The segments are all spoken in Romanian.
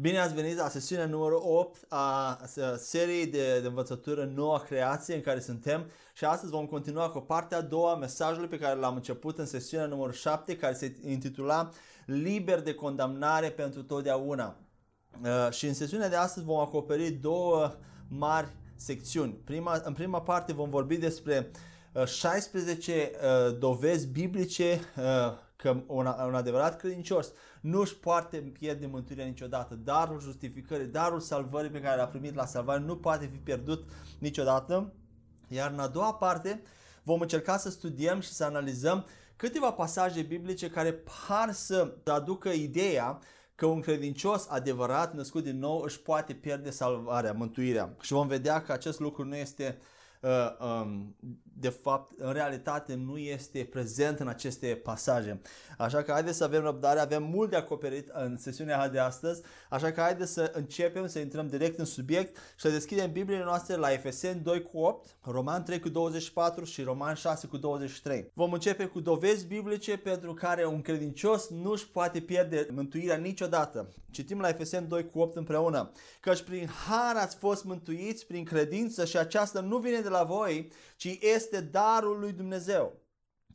Bine ați venit la sesiunea numărul 8 a seriei de, de învățătură Noua Creație în care suntem și astăzi vom continua cu partea a doua a mesajului pe care l-am început în sesiunea numărul 7 care se intitula Liber de condamnare pentru totdeauna. Uh, și în sesiunea de astăzi vom acoperi două mari secțiuni. Prima, în prima parte vom vorbi despre 16 uh, dovezi biblice că un, un adevărat credincios nu își poate pierde mântuirea niciodată. Darul justificării, darul salvării pe care l-a primit la salvare nu poate fi pierdut niciodată. Iar în a doua parte vom încerca să studiem și să analizăm câteva pasaje biblice care par să aducă ideea că un credincios adevărat născut din nou își poate pierde salvarea, mântuirea. Și vom vedea că acest lucru nu este uh, Uh, um, de fapt, în realitate nu este prezent în aceste pasaje. Așa că haideți să avem răbdare, avem mult de acoperit în sesiunea de astăzi, așa că haideți să începem, să intrăm direct în subiect și să deschidem Bibliile noastre la Efeseni 2 cu 8, Roman 3 cu 24 și Roman 6 cu 23. Vom începe cu dovezi biblice pentru care un credincios nu își poate pierde mântuirea niciodată. Citim la Efeseni 2 cu 8 împreună. Căci prin har ați fost mântuiți prin credință și aceasta nu vine de la voi, ci este darul lui Dumnezeu.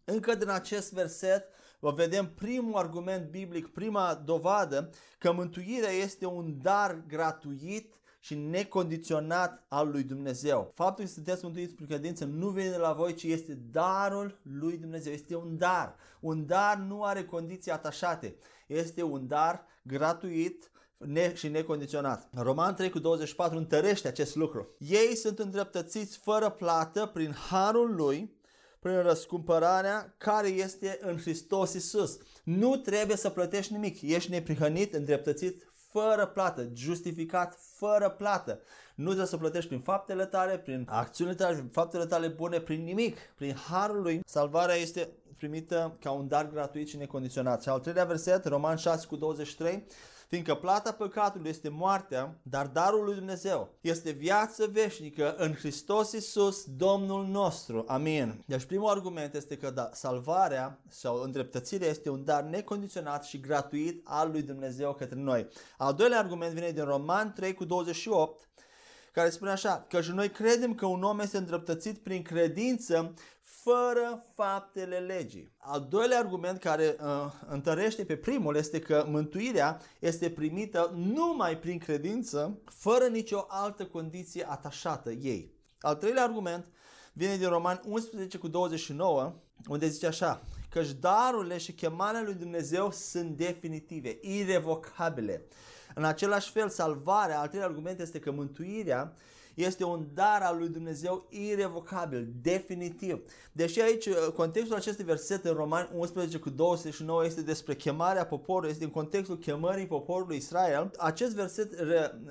Încă din acest verset vă vedem primul argument biblic, prima dovadă că mântuirea este un dar gratuit și necondiționat al lui Dumnezeu. Faptul că sunteți mântuiți prin credință nu vine de la voi, ci este darul lui Dumnezeu. Este un dar. Un dar nu are condiții atașate. Este un dar gratuit ne- și necondiționat. Roman 3 cu 24 întărește acest lucru. Ei sunt îndreptățiți fără plată prin harul lui, prin răscumpărarea care este în Hristos Isus. Nu trebuie să plătești nimic. Ești neprihănit, îndreptățit fără plată, justificat fără plată. Nu trebuie să plătești prin faptele tale, prin acțiunile tale, prin faptele tale bune, prin nimic. Prin harul lui, salvarea este primită ca un dar gratuit și necondiționat. Și al treilea verset, Roman 6 cu 23, fiindcă plata păcatului este moartea, dar darul lui Dumnezeu este viață veșnică în Hristos Isus, Domnul nostru. Amin. Deci primul argument este că da, salvarea sau îndreptățirea este un dar necondiționat și gratuit al lui Dumnezeu către noi. Al doilea argument vine din Roman 3 cu 28, care spune așa, că și noi credem că un om este îndreptățit prin credință fără faptele legii. Al doilea argument care uh, întărește pe primul este că mântuirea este primită numai prin credință, fără nicio altă condiție atașată ei. Al treilea argument vine din Roman 11 cu 29, unde zice așa, căci darurile și chemarea lui Dumnezeu sunt definitive, irrevocabile. În același fel, salvarea, al treilea argument este că mântuirea este un dar al lui Dumnezeu irrevocabil, definitiv. Deși aici uh, contextul acestui verset în Roman 11 cu 29 este despre chemarea poporului, este în contextul chemării poporului Israel, acest verset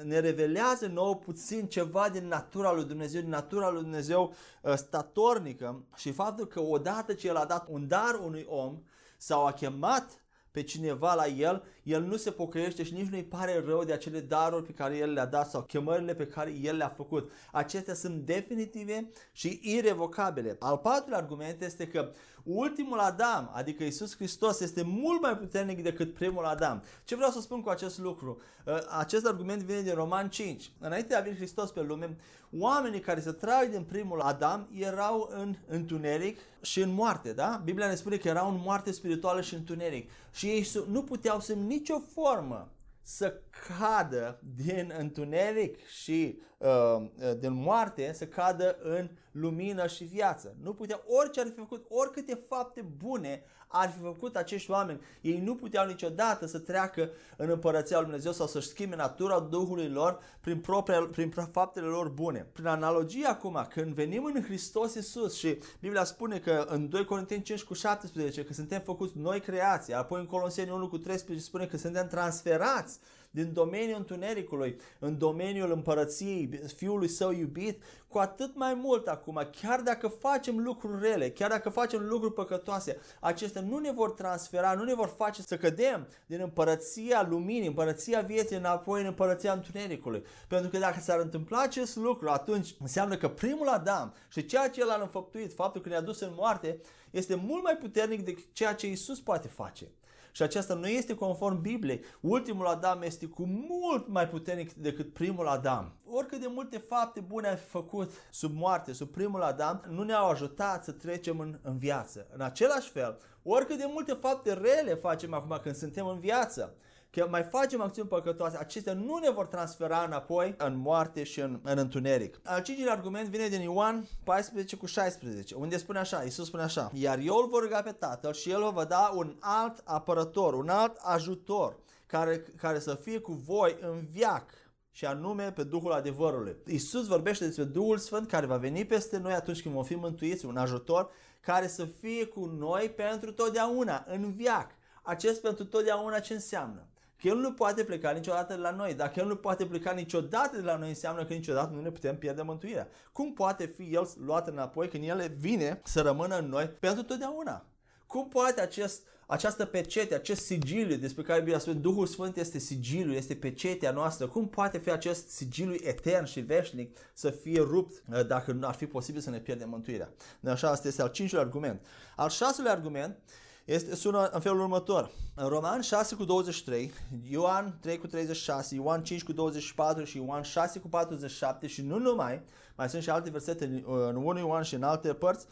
ne revelează nou puțin ceva din natura lui Dumnezeu, din natura lui Dumnezeu uh, statornică și faptul că odată ce El a dat un dar unui om sau a chemat pe cineva la el, el nu se pocăiește și nici nu-i pare rău de acele daruri pe care el le-a dat sau chemările pe care el le-a făcut. Acestea sunt definitive și irrevocabile. Al patrulea argument este că ultimul Adam, adică Isus Hristos, este mult mai puternic decât primul Adam. Ce vreau să spun cu acest lucru? Uh, acest argument vine din Roman 5. Înainte de a veni Hristos pe lume, oamenii care se trag din primul Adam erau în întuneric și în moarte, da? Biblia ne spune că erau în moarte spirituală și întuneric. Și ei nu puteau să nicio formă să cadă din întuneric și uh, uh, din moarte, să cadă în lumină și viață. Nu putea, orice ar fi făcut, oricâte fapte bune ar fi făcut acești oameni, ei nu puteau niciodată să treacă în împărăția lui Dumnezeu sau să-și schimbe natura Duhului lor prin, propria, prin faptele lor bune. Prin analogie acum, când venim în Hristos Iisus și Biblia spune că în 2 Corinteni 5 cu 17 că suntem făcuți noi creații, apoi în Coloseni 1 cu 13 spune că suntem transferați din domeniul întunericului în domeniul împărăției Fiului Său iubit, cu atât mai mult acum, chiar dacă facem lucruri rele, chiar dacă facem lucruri păcătoase, acestea nu ne vor transfera, nu ne vor face să cădem din împărăția luminii, împărăția vieții înapoi în împărăția întunericului. Pentru că dacă s-ar întâmpla acest lucru, atunci înseamnă că primul Adam și ceea ce el a înfăptuit, faptul că ne-a dus în moarte, este mult mai puternic decât ceea ce Isus poate face. Și acesta nu este conform Bibliei. Ultimul Adam este cu mult mai puternic decât primul Adam. Oricât de multe fapte bune ai făcut sub moarte, sub primul Adam, nu ne-au ajutat să trecem în, în viață. În același fel, oricât de multe fapte rele facem acum când suntem în viață, că mai facem acțiuni păcătoase, acestea nu ne vor transfera înapoi în moarte și în, în întuneric. Al cincilea argument vine din Ioan 14 cu 16, unde spune așa, Iisus spune așa, iar eu îl vor ruga pe Tatăl și El vă va da un alt apărător, un alt ajutor, care, care să fie cu voi în viac și anume pe Duhul adevărului. Iisus vorbește despre Duhul Sfânt care va veni peste noi atunci când vom fi mântuiți, un ajutor care să fie cu noi pentru totdeauna, în viac. Acest pentru totdeauna ce înseamnă? Că El nu poate pleca niciodată de la noi. Dacă El nu poate pleca niciodată de la noi, înseamnă că niciodată nu ne putem pierde mântuirea. Cum poate fi El luat înapoi când El vine să rămână în noi pentru totdeauna? Cum poate acest, această pecete, acest sigiliu despre care Biblia spune Duhul Sfânt este sigiliu, este pecetea noastră, cum poate fi acest sigiliu etern și veșnic să fie rupt uh, dacă nu ar fi posibil să ne pierdem mântuirea? De așa, asta este al cincilea argument. Al șaselea argument este, sună în felul următor. În Roman 6 cu 23, Ioan 3 cu 36, Ioan 5 cu 24 și Ioan 6 cu 47 și nu numai, mai sunt și alte versete în 1 Ioan și în alte părți,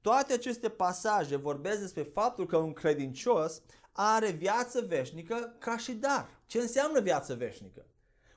toate aceste pasaje vorbesc despre faptul că un credincios are viață veșnică ca și dar. Ce înseamnă viață veșnică?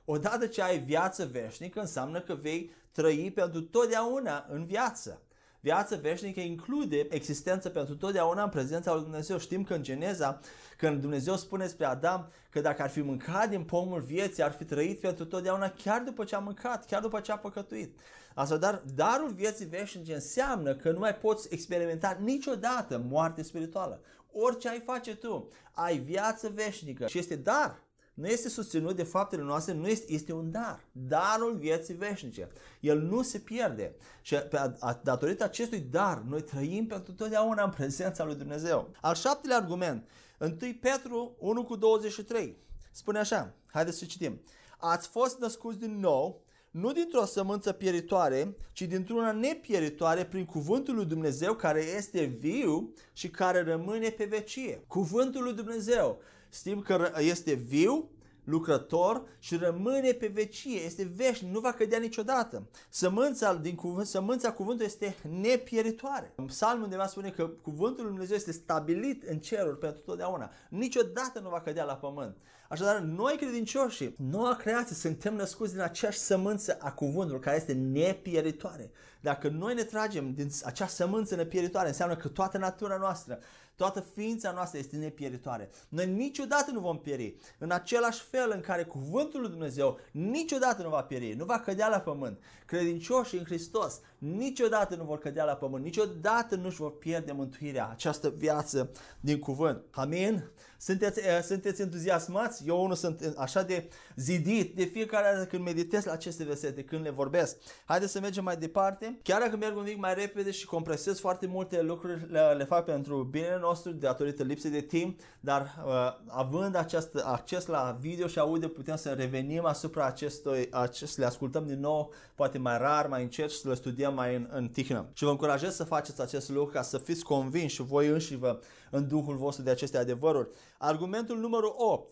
Odată ce ai viață veșnică, înseamnă că vei trăi pentru totdeauna în viață. Viața veșnică include existență pentru totdeauna în prezența lui Dumnezeu. Știm că în Geneza, când Dumnezeu spune despre Adam că dacă ar fi mâncat din pomul vieții, ar fi trăit pentru totdeauna chiar după ce a mâncat, chiar după ce a păcătuit. Așadar, darul vieții veșnice înseamnă că nu mai poți experimenta niciodată moarte spirituală. Orice ai face tu, ai viață veșnică și este dar nu este susținut de faptele noastre, nu este, este un dar. Darul vieții veșnice. El nu se pierde. Și pe, a, datorită acestui dar, noi trăim pentru totdeauna în prezența lui Dumnezeu. Al șaptelea argument, 1 Petru 1 cu 23, spune așa, haideți să citim. Ați fost născuți din nou, nu dintr-o sămânță pieritoare, ci dintr-una nepieritoare prin cuvântul lui Dumnezeu care este viu și care rămâne pe vecie. Cuvântul lui Dumnezeu Știm că este viu, lucrător și rămâne pe vecie, este veșnic, nu va cădea niciodată. Sămânța, din cuvânt, sămânța cuvântului este nepieritoare. În psalmul undeva spune că cuvântul lui Dumnezeu este stabilit în ceruri pentru totdeauna. Niciodată nu va cădea la pământ. Așadar, noi credincioși, noua creație, suntem născuți din aceeași sămânță a cuvântului care este nepieritoare. Dacă noi ne tragem din acea sămânță nepieritoare, înseamnă că toată natura noastră Toată ființa noastră este nepieritoare. Noi niciodată nu vom pieri. În același fel în care cuvântul lui Dumnezeu niciodată nu va pieri, nu va cădea la pământ. Credincioșii în Hristos niciodată nu vor cădea la pământ, niciodată nu își vor pierde mântuirea, această viață din cuvânt. Amin? Sunteți, uh, sunteți entuziasmați? Eu unul sunt așa de zidit de fiecare dată când meditez la aceste versete, când le vorbesc. Haideți să mergem mai departe. Chiar dacă merg un pic mai repede și compresez foarte multe lucruri, le, le fac pentru binele nostru datorită lipsei de timp, dar uh, având acest acces la video și audio putem să revenim asupra acestui, acest, le ascultăm din nou, poate mai rar, mai încet și să le studiem mai în, în tihnă. Și vă încurajez să faceți acest lucru ca să fiți convinși voi înși vă în Duhul vostru de aceste adevăruri. Argumentul numărul 8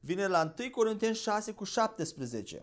vine la 1 Corinteni 6 cu 17.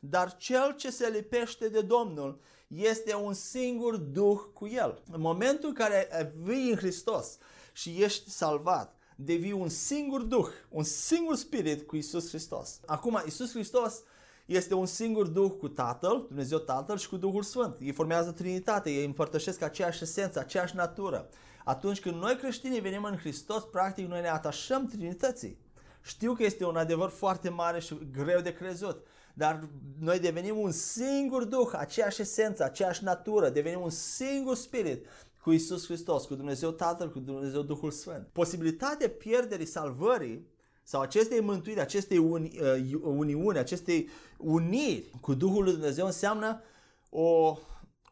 Dar cel ce se lipește de Domnul este un singur Duh cu El. În momentul în care vii în Hristos și ești salvat, devii un singur Duh, un singur Spirit cu Isus Hristos. Acum, Isus Hristos este un singur Duh cu Tatăl, Dumnezeu Tatăl și cu Duhul Sfânt. Ei formează Trinitate, ei împărtășesc aceeași esență, aceeași natură. Atunci când noi creștinii venim în Hristos, practic noi ne atașăm Trinității. Știu că este un adevăr foarte mare și greu de crezut, dar noi devenim un singur Duh, aceeași esență, aceeași natură, devenim un singur Spirit cu Isus Hristos, cu Dumnezeu Tatăl, cu Dumnezeu Duhul Sfânt. Posibilitatea pierderii salvării sau acestei mântuiri, acestei uni, uh, uniuni, acestei uniri cu Duhul lui Dumnezeu înseamnă o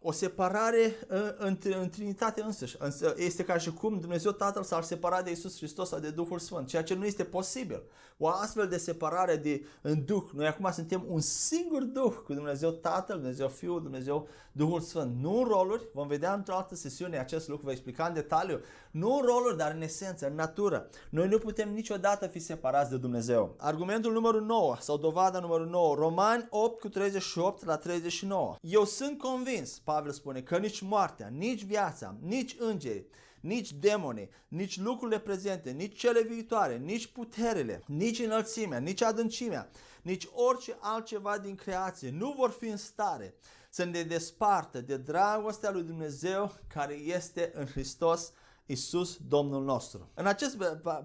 o separare uh, în, în Trinitate însăși. Este ca și cum Dumnezeu Tatăl s-ar separa de Isus Hristos sau de Duhul Sfânt, ceea ce nu este posibil. O astfel de separare de, în Duh. Noi acum suntem un singur Duh cu Dumnezeu Tatăl, Dumnezeu Fiul, Dumnezeu Duhul Sfânt. Nu în roluri, vom vedea într-o altă sesiune acest lucru, vă explica în detaliu. Nu în roluri, dar în esență, în natură. Noi nu putem niciodată fi separați de Dumnezeu. Argumentul numărul 9 sau dovada numărul 9, Romani 8 cu 38 la 39. Eu sunt convins, Pavel spune, că nici moartea, nici viața, nici îngerii, nici demoni, nici lucrurile prezente, nici cele viitoare, nici puterile, nici înălțimea, nici adâncimea, nici orice altceva din creație nu vor fi în stare să ne despartă de dragostea lui Dumnezeu care este în Hristos Isus Domnul nostru. În acest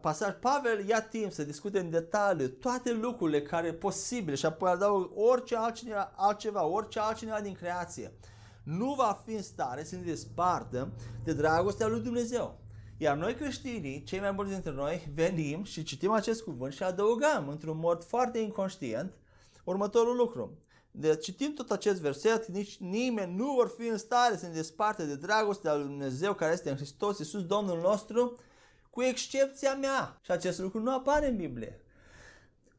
pasaj, Pavel ia timp să discute în detaliu toate lucrurile care posibile și apoi adaugă orice altcineva, altceva, orice altcineva din creație nu va fi în stare să ne despartă de dragostea lui Dumnezeu. Iar noi creștinii, cei mai mulți dintre noi, venim și citim acest cuvânt și adăugăm într-un mod foarte inconștient următorul lucru. De citim tot acest verset, nici nimeni nu vor fi în stare să ne desparte de dragostea lui Dumnezeu care este în Hristos Iisus Domnul nostru, cu excepția mea. Și acest lucru nu apare în Biblie.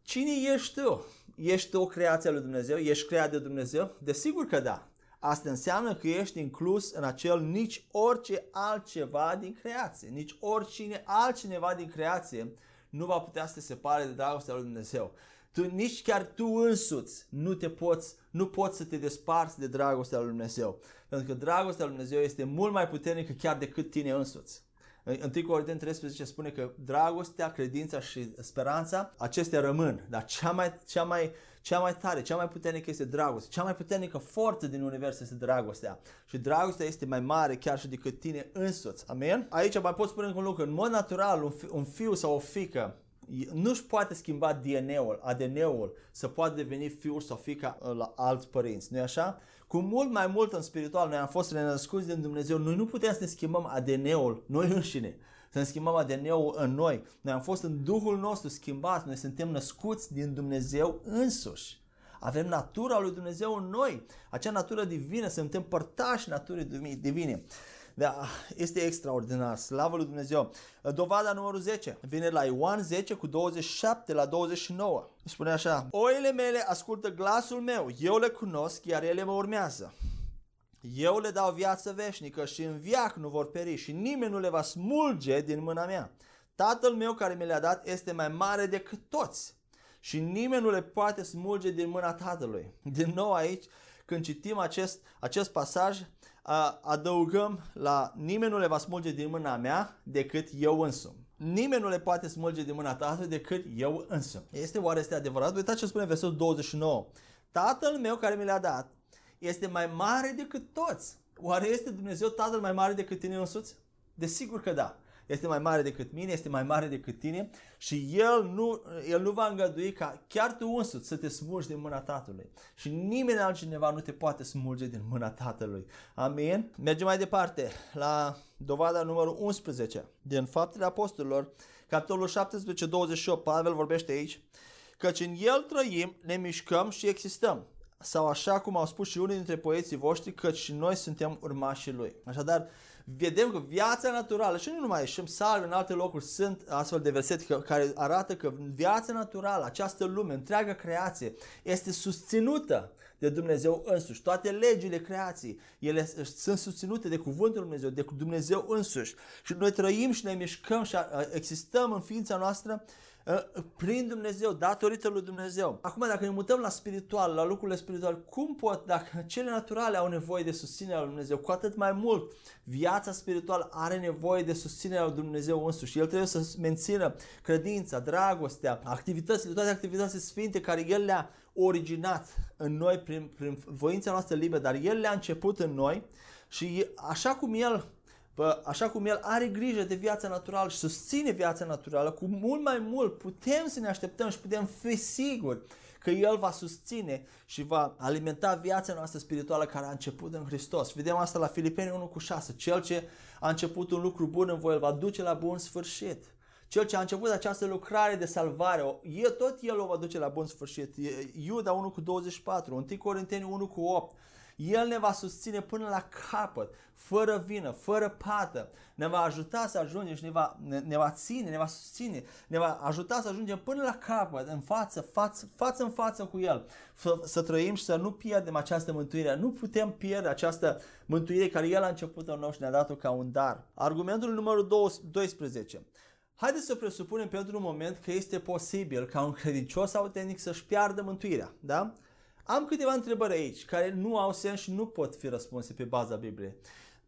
Cine ești tu? Ești tu o creație a lui Dumnezeu? Ești creat de Dumnezeu? Desigur că da. Asta înseamnă că ești inclus în acel nici orice altceva din creație. Nici oricine altcineva din creație nu va putea să te separe de dragostea lui Dumnezeu. Tu, nici chiar tu însuți nu te poți, nu poți să te desparți de dragostea lui Dumnezeu. Pentru că dragostea lui Dumnezeu este mult mai puternică chiar decât tine însuți. În 1 Corinteni 13 spune că dragostea, credința și speranța, acestea rămân. Dar cea mai, cea mai, cea mai tare, cea mai puternică este dragostea. Cea mai puternică forță din univers este dragostea. Și dragostea este mai mare chiar și decât tine însuți. Amen? Aici mai pot spune un lucru. În mod natural, un, fi, un fiu sau o fică nu-și poate schimba DNA-ul, ADN-ul, să poată deveni fiul sau fica uh, la alți părinți, nu-i așa? Cu mult mai mult în spiritual, noi am fost renăscuți din Dumnezeu, noi nu putem să ne schimbăm ADN-ul noi înșine, să ne schimbăm ADN-ul în noi. Noi am fost în Duhul nostru schimbați, noi suntem născuți din Dumnezeu însuși. Avem natura lui Dumnezeu în noi, acea natură divină, suntem părtași naturii divine. Da, este extraordinar, slavă lui Dumnezeu. Dovada numărul 10 vine la Ioan 10 cu 27 la 29. Spune așa, Oile mele ascultă glasul meu, eu le cunosc, iar ele mă urmează. Eu le dau viață veșnică și în viac nu vor peri și nimeni nu le va smulge din mâna mea. Tatăl meu care mi le-a dat este mai mare decât toți și nimeni nu le poate smulge din mâna Tatălui. Din nou aici, când citim acest, acest pasaj, adăugăm la nimeni nu le va smulge din mâna mea decât eu însumi. Nimeni nu le poate smulge din mâna Tatălui decât eu însumi. Este oare este adevărat? Uitați ce spune versetul 29. Tatăl meu care mi le-a dat este mai mare decât toți. Oare este Dumnezeu Tatăl mai mare decât tine însuți? Desigur că da este mai mare decât mine, este mai mare decât tine și El nu, El nu va îngădui ca chiar tu însuți să te smulgi din mâna Tatălui. Și nimeni altcineva nu te poate smulge din mâna Tatălui. Amin? Mergem mai departe la dovada numărul 11 din Faptele Apostolilor, capitolul 17, 28. Pavel vorbește aici căci în El trăim, ne mișcăm și existăm. Sau așa cum au spus și unii dintre poeții voștri, căci și noi suntem urmașii Lui. Așadar, vedem că viața naturală, și nu numai, și în salve, în alte locuri, sunt astfel de versete care arată că viața naturală, această lume, întreaga creație, este susținută de Dumnezeu însuși. Toate legile creației, ele sunt susținute de Cuvântul Dumnezeu, de Dumnezeu însuși. Și noi trăim și ne mișcăm și existăm în ființa noastră Ă, prin Dumnezeu, datorită lui Dumnezeu. Acum, dacă ne mutăm la spiritual, la lucrurile spirituale, cum pot, dacă cele naturale au nevoie de susținerea lui Dumnezeu, cu atât mai mult, viața spirituală are nevoie de susținerea lui Dumnezeu însuși. El trebuie să mențină credința, dragostea, activitățile, toate activitățile sfinte care El le-a originat în noi prin, prin voința noastră liberă, dar El le-a început în noi și așa cum El Bă, așa cum El are grijă de viața naturală și susține viața naturală, cu mult mai mult putem să ne așteptăm și putem fi siguri că El va susține și va alimenta viața noastră spirituală care a început în Hristos. Vedem asta la Filipeni 1 cu 6. Cel ce a început un lucru bun în voi, îl va duce la bun sfârșit. Cel ce a început această lucrare de salvare, el, tot El o va duce la bun sfârșit. Iuda 1 cu 24, 1 Corinteni 1 cu 8. El ne va susține până la capăt, fără vină, fără pată. Ne va ajuta să ajungem și ne va, ne, ne va ține, ne va susține, ne va ajuta să ajungem până la capăt, în față, față, față în față cu El. Să, să trăim și să nu pierdem această mântuire. Nu putem pierde această mântuire care El a început în nou și ne-a dat-o ca un dar. Argumentul numărul 12. Haideți să presupunem pentru un moment că este posibil ca un credincios autentic să-și piardă mântuirea, da? Am câteva întrebări aici care nu au sens și nu pot fi răspunse pe baza Bibliei.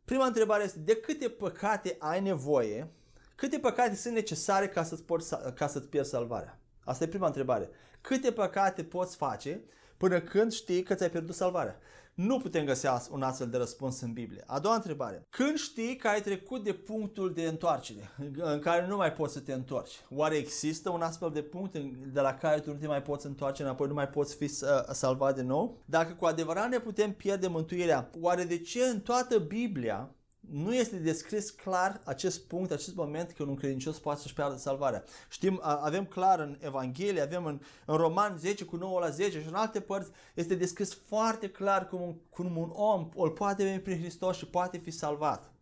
Prima întrebare este de câte păcate ai nevoie, câte păcate sunt necesare ca să-ți, poți, ca să-ți pierzi salvarea? Asta e prima întrebare. Câte păcate poți face până când știi că ți-ai pierdut salvarea? Nu putem găsi un astfel de răspuns în Biblie. A doua întrebare. Când știi că ai trecut de punctul de întoarcere, în care nu mai poți să te întorci? Oare există un astfel de punct de la care tu nu te mai poți întoarce înapoi, nu mai poți fi salvat de nou? Dacă cu adevărat ne putem pierde mântuirea, oare de ce în toată Biblia nu este descris clar acest punct, acest moment când un credincios poate să-și piardă salvarea. Știm, avem clar în Evanghelie, avem în, în Roman 10 cu 9 la 10 și în alte părți este descris foarte clar cum un, cum un om îl poate veni prin Hristos și poate fi salvat.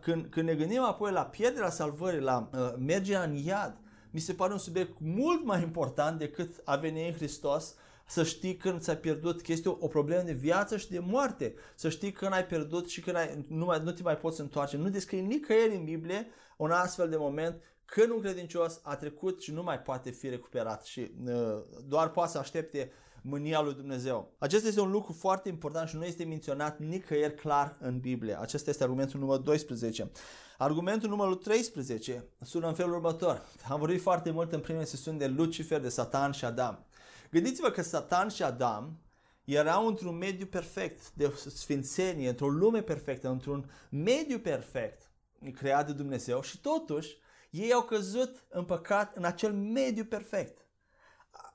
Când, când ne gândim apoi la pierderea salvării, la uh, mergerea în iad, mi se pare un subiect mult mai important decât a veni în Hristos să știi când ți-a pierdut, că este o, o problemă de viață și de moarte, să știi când ai pierdut și când ai, nu, mai, nu te mai poți întoarce. Nu descrie nicăieri în Biblie un astfel de moment când un credincios a trecut și nu mai poate fi recuperat și uh, doar poate să aștepte mânia lui Dumnezeu. Acesta este un lucru foarte important și nu este menționat nicăieri clar în Biblie. Acesta este argumentul numărul 12. Argumentul numărul 13 sună în felul următor. Am vorbit foarte mult în primele sesiuni de Lucifer, de Satan și Adam. Gândiți-vă că Satan și Adam erau într-un mediu perfect de sfințenie, într-o lume perfectă, într-un mediu perfect creat de Dumnezeu și totuși ei au căzut în păcat în acel mediu perfect.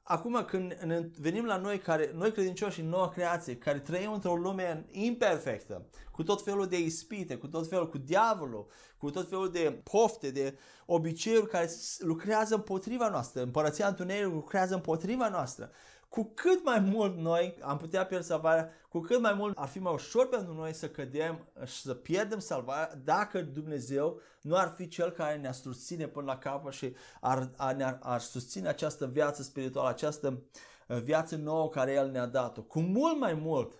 Acum când venim la noi, care, noi credincioși în noua creație, care trăim într-o lume imperfectă, cu tot felul de ispite, cu tot felul, cu diavolul, cu tot felul de pofte, de obiceiuri care lucrează împotriva noastră, împărăția întunericului lucrează împotriva noastră, cu cât mai mult noi am putea pierde salvarea, cu cât mai mult ar fi mai ușor pentru noi să cădem și să pierdem salvarea dacă Dumnezeu nu ar fi Cel care ne-ar susține până la capăt și ar, ar, ar, ar susține această viață spirituală, această uh, viață nouă care El ne-a dat-o. Cu mult mai mult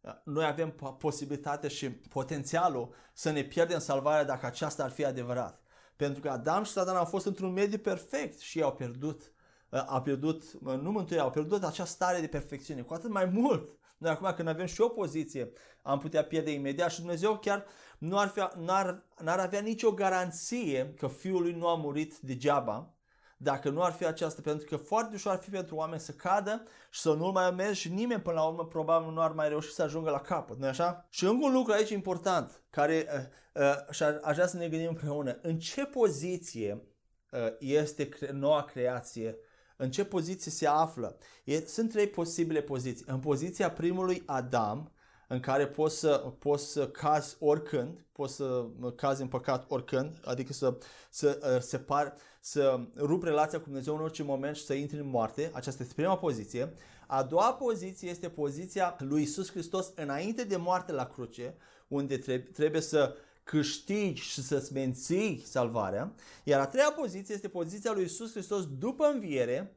uh, noi avem posibilitatea și potențialul să ne pierdem salvarea dacă aceasta ar fi adevărat. Pentru că Adam și Satan au fost într-un mediu perfect și ei au pierdut a pierdut, nu mântuirea, au pierdut acea stare de perfecțiune, cu atât mai mult. Noi acum când avem și o poziție, am putea pierde imediat și Dumnezeu chiar nu ar, fi, n-ar, n-ar avea nicio garanție că Fiul lui nu a murit degeaba, dacă nu ar fi aceasta, pentru că foarte ușor ar fi pentru oameni să cadă și să nu mai mergi și nimeni până la urmă probabil nu ar mai reuși să ajungă la capăt, nu așa? Și încă un lucru aici important, care uh, uh, și aș vrea să ne gândim împreună, în ce poziție uh, este noua creație în ce poziție se află. E, sunt trei posibile poziții. În poziția primului Adam, în care poți să, poți să cazi oricând, poți să cazi în păcat oricând, adică să, să uh, separ, să rup relația cu Dumnezeu în orice moment și să intri în moarte. Aceasta este prima poziție. A doua poziție este poziția lui Isus Hristos înainte de moarte la cruce, unde trebuie să câștigi și să-ți menții salvarea. Iar a treia poziție este poziția lui Isus Hristos după înviere,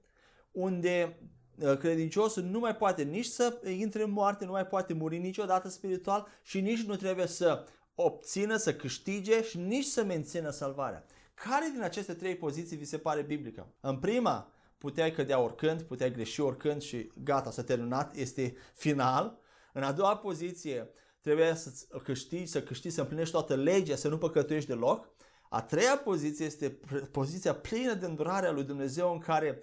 unde uh, credinciosul nu mai poate nici să intre în moarte, nu mai poate muri niciodată spiritual și nici nu trebuie să obțină, să câștige și nici să mențină salvarea. Care din aceste trei poziții vi se pare biblică? În prima, puteai cădea oricând, puteai greși oricând și gata, s-a terminat, este final. În a doua poziție, trebuie să câștigi, să câștigi, să împlinești toată legea, să nu păcătuiești deloc. A treia poziție este poziția plină de îndurare a lui Dumnezeu în care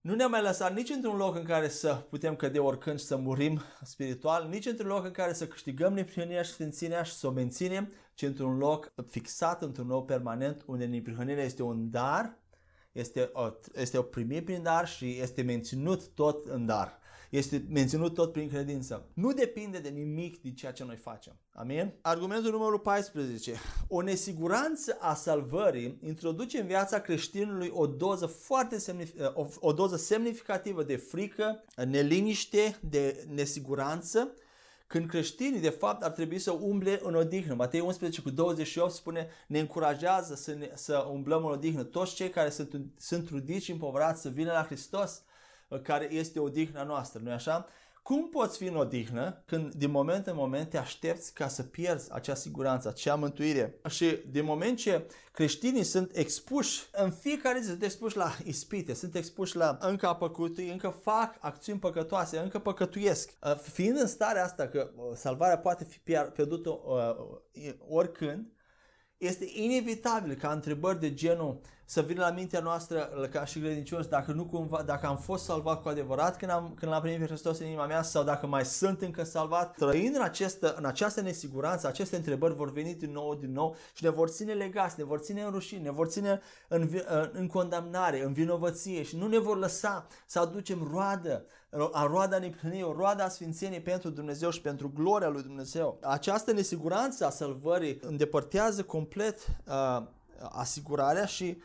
nu ne-a mai lăsat nici într-un loc în care să putem cădea oricând și să murim spiritual, nici într-un loc în care să câștigăm neprihănirea și sfințirea și să o menținem, ci într-un loc fixat, într-un loc permanent, unde neprihănirea este un dar, este o, este o primire prin dar și este menținut tot în dar este menținut tot prin credință. Nu depinde de nimic din ceea ce noi facem. Amin? Argumentul numărul 14. O nesiguranță a salvării introduce în viața creștinului o doză foarte semnif- o, o doză semnificativă de frică, neliniște, de nesiguranță când creștinii de fapt ar trebui să umble în odihnă. Matei 11 cu 28 spune ne încurajează să, ne, să umblăm în odihnă. Toți cei care sunt, sunt trudiți și împovărați să vină la Hristos care este odihna noastră, nu-i așa? Cum poți fi în odihnă când din moment în moment te aștepți ca să pierzi acea siguranță, acea mântuire? Și din moment ce creștinii sunt expuși, în fiecare zi sunt expuși la ispite, sunt expuși la încă a păcătui, încă fac acțiuni păcătoase, încă păcătuiesc. Uh, fiind în starea asta că uh, salvarea poate fi pierdută uh, oricând, este inevitabil ca întrebări de genul să vină la mintea noastră ca și credincioși dacă, nu cumva, dacă am fost salvat cu adevărat când, am, când l-am primit pe Hristos în inima mea sau dacă mai sunt încă salvat. Trăind în, acestă, în această nesiguranță, aceste întrebări vor veni din nou, din nou și ne vor ține legați, ne vor ține în rușine, ne vor ține în, în condamnare, în vinovăție și nu ne vor lăsa să aducem roadă, a roada neprihănirii, o roada a sfințeniei pentru Dumnezeu și pentru gloria lui Dumnezeu. Această nesiguranță a salvării îndepărtează complet uh, asigurarea și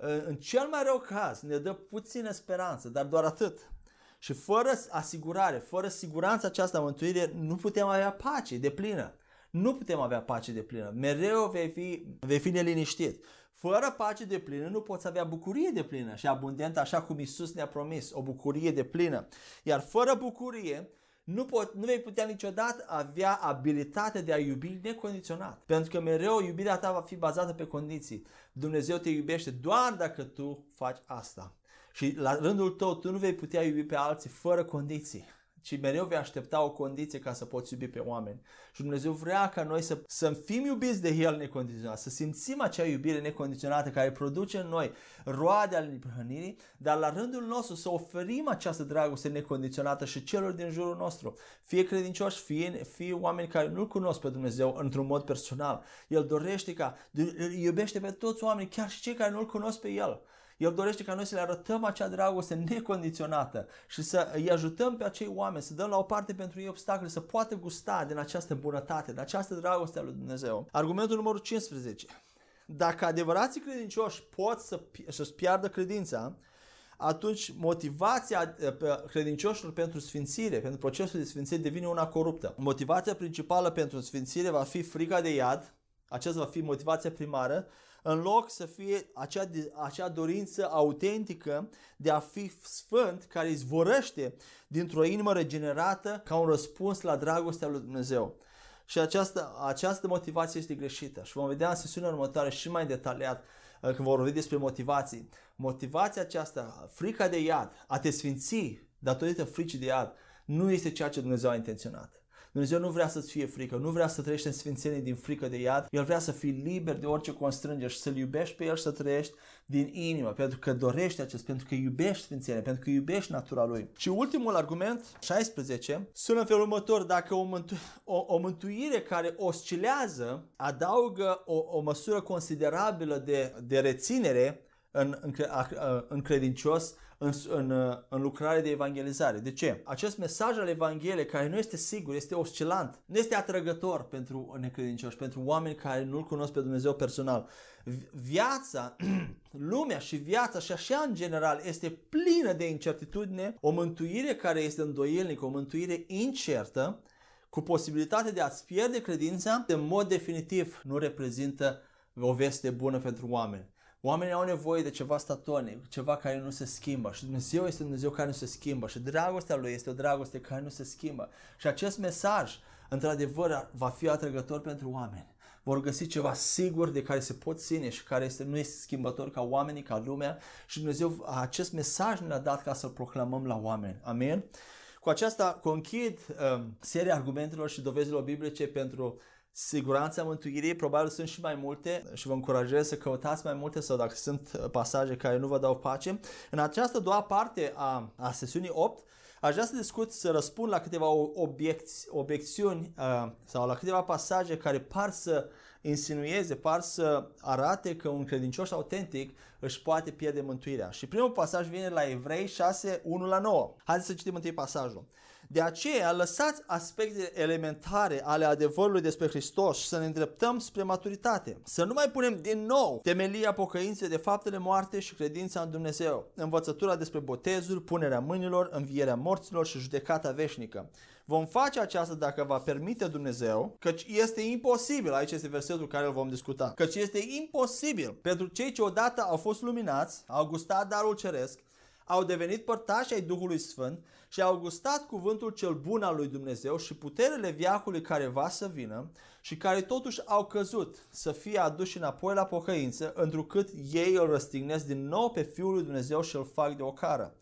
în cel mai rău caz ne dă puțină speranță, dar doar atât. Și fără asigurare, fără siguranța aceasta mântuire, nu putem avea pace de plină. Nu putem avea pace de plină. Mereu vei fi, vei fi neliniștit. Fără pace de plină nu poți avea bucurie de plină și abundentă așa cum Isus ne-a promis, o bucurie de plină. Iar fără bucurie nu, pot, nu vei putea niciodată avea abilitatea de a iubi necondiționat. Pentru că mereu iubirea ta va fi bazată pe condiții. Dumnezeu te iubește doar dacă tu faci asta. Și la rândul tău, tu nu vei putea iubi pe alții fără condiții ci mereu vei aștepta o condiție ca să poți iubi pe oameni. Și Dumnezeu vrea ca noi să, să fim iubiți de El necondiționat, să simțim acea iubire necondiționată care produce în noi roade ale neprihănirii, dar la rândul nostru să oferim această dragoste necondiționată și celor din jurul nostru. Fie credincioși, fie, fie oameni care nu-L cunosc pe Dumnezeu într-un mod personal. El dorește ca, iubește pe toți oamenii, chiar și cei care nu-L cunosc pe El. El dorește ca noi să le arătăm acea dragoste necondiționată și să îi ajutăm pe acei oameni, să dăm la o parte pentru ei obstacole, să poată gusta din această bunătate, din această dragoste a lui Dumnezeu. Argumentul numărul 15. Dacă adevărații credincioși pot să, să-și piardă credința, atunci motivația eh, credincioșilor pentru sfințire, pentru procesul de sfințire devine una coruptă. Motivația principală pentru sfințire va fi frica de iad, aceasta va fi motivația primară, în loc să fie acea, acea dorință autentică de a fi sfânt care izvorăște dintr-o inimă regenerată ca un răspuns la dragostea lui Dumnezeu. Și această, această motivație este greșită și vom vedea în sesiunea următoare și mai detaliat uh, când vor vorbi despre motivații. Motivația aceasta, frica de iad, a te sfinți datorită fricii de iad, nu este ceea ce Dumnezeu a intenționat. Dumnezeu nu vrea să-ți fie frică, nu vrea să trăiești în sfințenie din frică de iad, El vrea să fii liber de orice constrângere și să-L iubești pe El și să trăiești din inimă, pentru că dorești acest, pentru că iubești sfințenie, pentru că iubești natura Lui. Și ultimul argument, 16, sună în felul următor, dacă o, mântu- o, o mântuire care oscilează adaugă o, o măsură considerabilă de, de reținere în, în, în credincios, în, în, în lucrare de evangelizare. De ce? Acest mesaj al Evangheliei, care nu este sigur, este oscilant, nu este atrăgător pentru necredincioși, pentru oameni care nu-L cunosc pe Dumnezeu personal. Viața, lumea și viața și așa în general este plină de incertitudine, o mântuire care este îndoielnică, o mântuire incertă, cu posibilitatea de a-ți pierde credința, în mod definitiv nu reprezintă o veste bună pentru oameni. Oamenii au nevoie de ceva statonic, ceva care nu se schimbă și Dumnezeu este Dumnezeu care nu se schimbă și dragostea Lui este o dragoste care nu se schimbă. Și acest mesaj, într-adevăr, va fi atrăgător pentru oameni. Vor găsi ceva sigur de care se pot ține și care este, nu este schimbător ca oamenii, ca lumea și Dumnezeu acest mesaj ne-a dat ca să-l proclamăm la oameni. Amin? Cu aceasta conchid um, seria argumentelor și dovezilor biblice pentru siguranța mântuirii, probabil sunt și mai multe și vă încurajez să căutați mai multe sau dacă sunt pasaje care nu vă dau pace. În această doua parte a, a sesiunii 8, aș vrea să discut, să răspund la câteva obiecți, obiecțiuni uh, sau la câteva pasaje care par să insinueze, par să arate că un credincios autentic își poate pierde mântuirea. Și primul pasaj vine la Evrei 6, 1 la 9. Haideți să citim întâi pasajul. De aceea, lăsați aspectele elementare ale adevărului despre Hristos și să ne îndreptăm spre maturitate. Să nu mai punem din nou temelia pocăinței de faptele moarte și credința în Dumnezeu, învățătura despre botezul, punerea mâinilor, învierea morților și judecata veșnică. Vom face aceasta dacă va permite Dumnezeu, căci este imposibil, aici este versetul care îl vom discuta, căci este imposibil pentru cei ce odată au fost luminați, au gustat darul ceresc, au devenit părtași ai Duhului Sfânt și au gustat cuvântul cel bun al lui Dumnezeu și puterele viacului care va să vină și care totuși au căzut să fie aduși înapoi la pocăință, întrucât ei îl răstignesc din nou pe Fiul lui Dumnezeu și îl fac de ocară.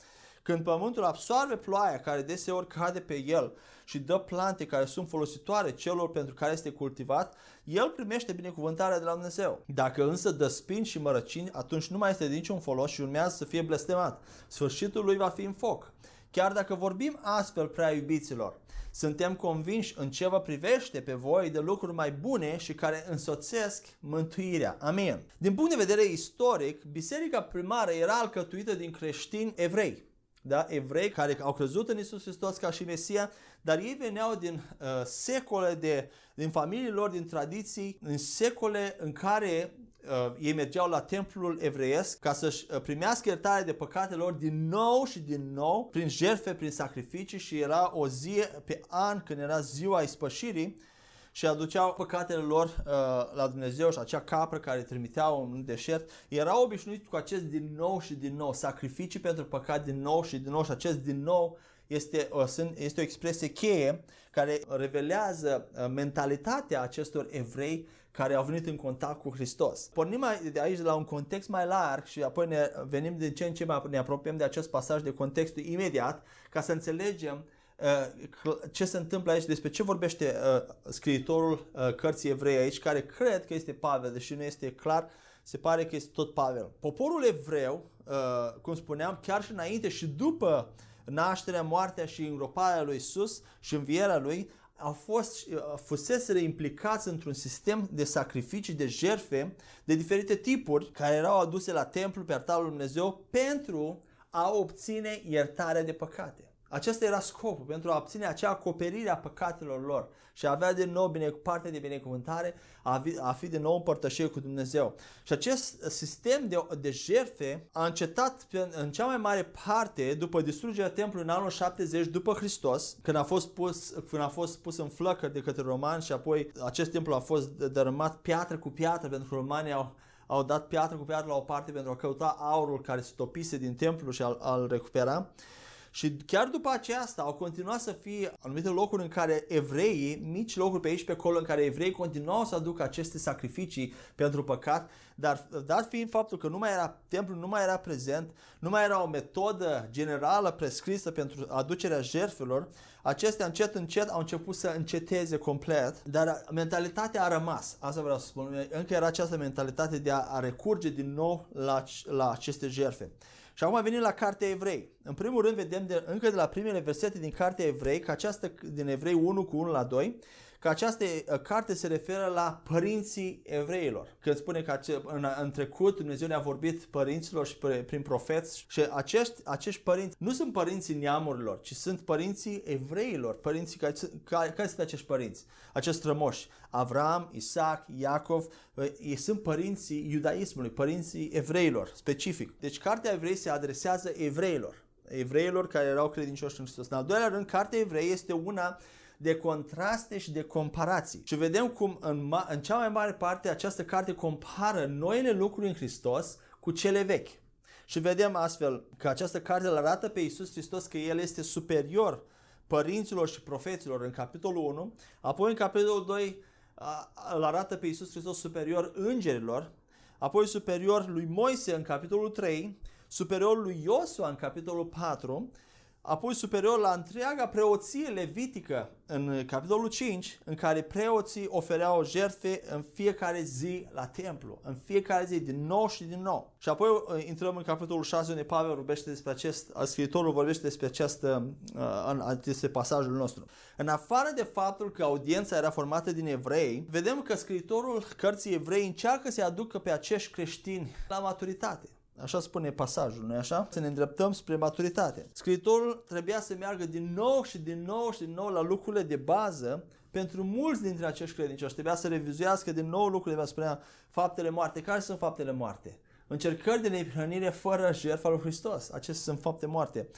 Când pământul absoarbe ploaia care deseori cade pe el și dă plante care sunt folositoare celor pentru care este cultivat, el primește binecuvântarea de la Dumnezeu. Dacă însă dă spini și mărăcini, atunci nu mai este de niciun folos și urmează să fie blestemat. Sfârșitul lui va fi în foc. Chiar dacă vorbim astfel, prea iubiților, suntem convinși în ce vă privește pe voi de lucruri mai bune și care însoțesc mântuirea. Amin. Din punct de vedere istoric, biserica primară era alcătuită din creștini evrei da? evrei care au crezut în Isus Hristos ca și Mesia, dar ei veneau din uh, secole de, din familiile lor, din tradiții, în secole în care uh, ei mergeau la templul evreiesc ca să-și uh, primească iertare de păcate lor din nou și din nou, prin jertfe, prin sacrificii și era o zi pe an când era ziua ispășirii și aduceau păcatele lor uh, la Dumnezeu și acea capră care trimiteau în deșert, erau obișnuiți cu acest din nou și din nou, sacrificii pentru păcat din nou și din nou și acest din nou este, este o expresie cheie care revelează uh, mentalitatea acestor evrei care au venit în contact cu Hristos. Pornim de aici de la un context mai larg și apoi ne venim de ce în ce mai ne apropiem de acest pasaj de contextul imediat ca să înțelegem uh, ce se întâmplă aici, despre ce vorbește uh, scriitorul cărții evrei aici, care cred că este Pavel, deși nu este clar, se pare că este tot Pavel. Poporul evreu, cum spuneam, chiar și înainte și după nașterea, moartea și îngroparea lui Isus și învierea lui, au fost, fusese implicați într-un sistem de sacrificii, de jerfe, de diferite tipuri, care erau aduse la templu pe altarul lui Dumnezeu pentru a obține iertarea de păcate. Acesta era scopul, pentru a obține acea acoperire a păcatelor lor și a avea din nou bine, parte de binecuvântare, a fi, a fi din nou împărtășire cu Dumnezeu. Și acest sistem de, de jertfe a încetat în cea mai mare parte după distrugerea templului în anul 70 după Hristos, când a fost pus, când a fost pus în flăcări de către romani și apoi acest templu a fost dărâmat piatră cu piatră pentru că romanii au au dat piatră cu piatră la o parte pentru a căuta aurul care se topise din templu și a-l, a recupera. Și chiar după aceasta au continuat să fie anumite locuri în care evreii, mici locuri pe aici pe acolo, în care evreii continuau să aducă aceste sacrificii pentru păcat, dar dat fiind faptul că nu mai era, templul nu mai era prezent, nu mai era o metodă generală prescrisă pentru aducerea jertfelor, acestea încet încet au început să înceteze complet, dar mentalitatea a rămas. Asta vreau să spun. Încă era această mentalitate de a, a recurge din nou la, la aceste jertfe. Și acum venim la Cartea Evrei. În primul rând vedem de, încă de la primele versete din Cartea Evrei, că această din Evrei 1 cu 1 la 2, că această uh, carte se referă la părinții evreilor. Când spune că în, în trecut Dumnezeu ne-a vorbit părinților și prin profeți și acești, acești părinți nu sunt părinții neamurilor, ci sunt părinții evreilor. Părinții care, care, care sunt acești părinți? Acești rămoși. Avram, Isaac, Iacov, uh, ei sunt părinții iudaismului, părinții evreilor, specific. Deci cartea evrei se adresează evreilor evreilor care erau credincioși în Hristos. În al doilea rând, cartea evrei este una de contraste și de comparații. Și vedem cum în, ma- în cea mai mare parte această carte compară noile lucruri în Hristos cu cele vechi. Și vedem astfel că această carte îl arată pe Iisus Hristos că El este superior părinților și profeților în capitolul 1, apoi în capitolul 2 îl arată pe Iisus Hristos superior îngerilor, apoi superior lui Moise în capitolul 3, superior lui Iosua în capitolul 4 apoi superior la întreaga preoție levitică în capitolul 5, în care preoții ofereau jertfe în fiecare zi la templu, în fiecare zi, din nou și din nou. Și apoi uh, intrăm în capitolul 6, unde Pavel vorbește despre acest, scriitorul vorbește despre acest, uh, despre pasajul nostru. În afară de faptul că audiența era formată din evrei, vedem că scriitorul cărții evrei încearcă să aducă pe acești creștini la maturitate Așa spune pasajul, nu așa? Să ne îndreptăm spre maturitate. Scriitorul trebuia să meargă din nou și din nou și din nou la lucrurile de bază pentru mulți dintre acești credincioși. Trebuia să revizuiască din nou lucrurile, spunea faptele moarte. Care sunt faptele moarte? Încercări de neprihănire fără jertfa lui Hristos. Acestea sunt fapte moarte.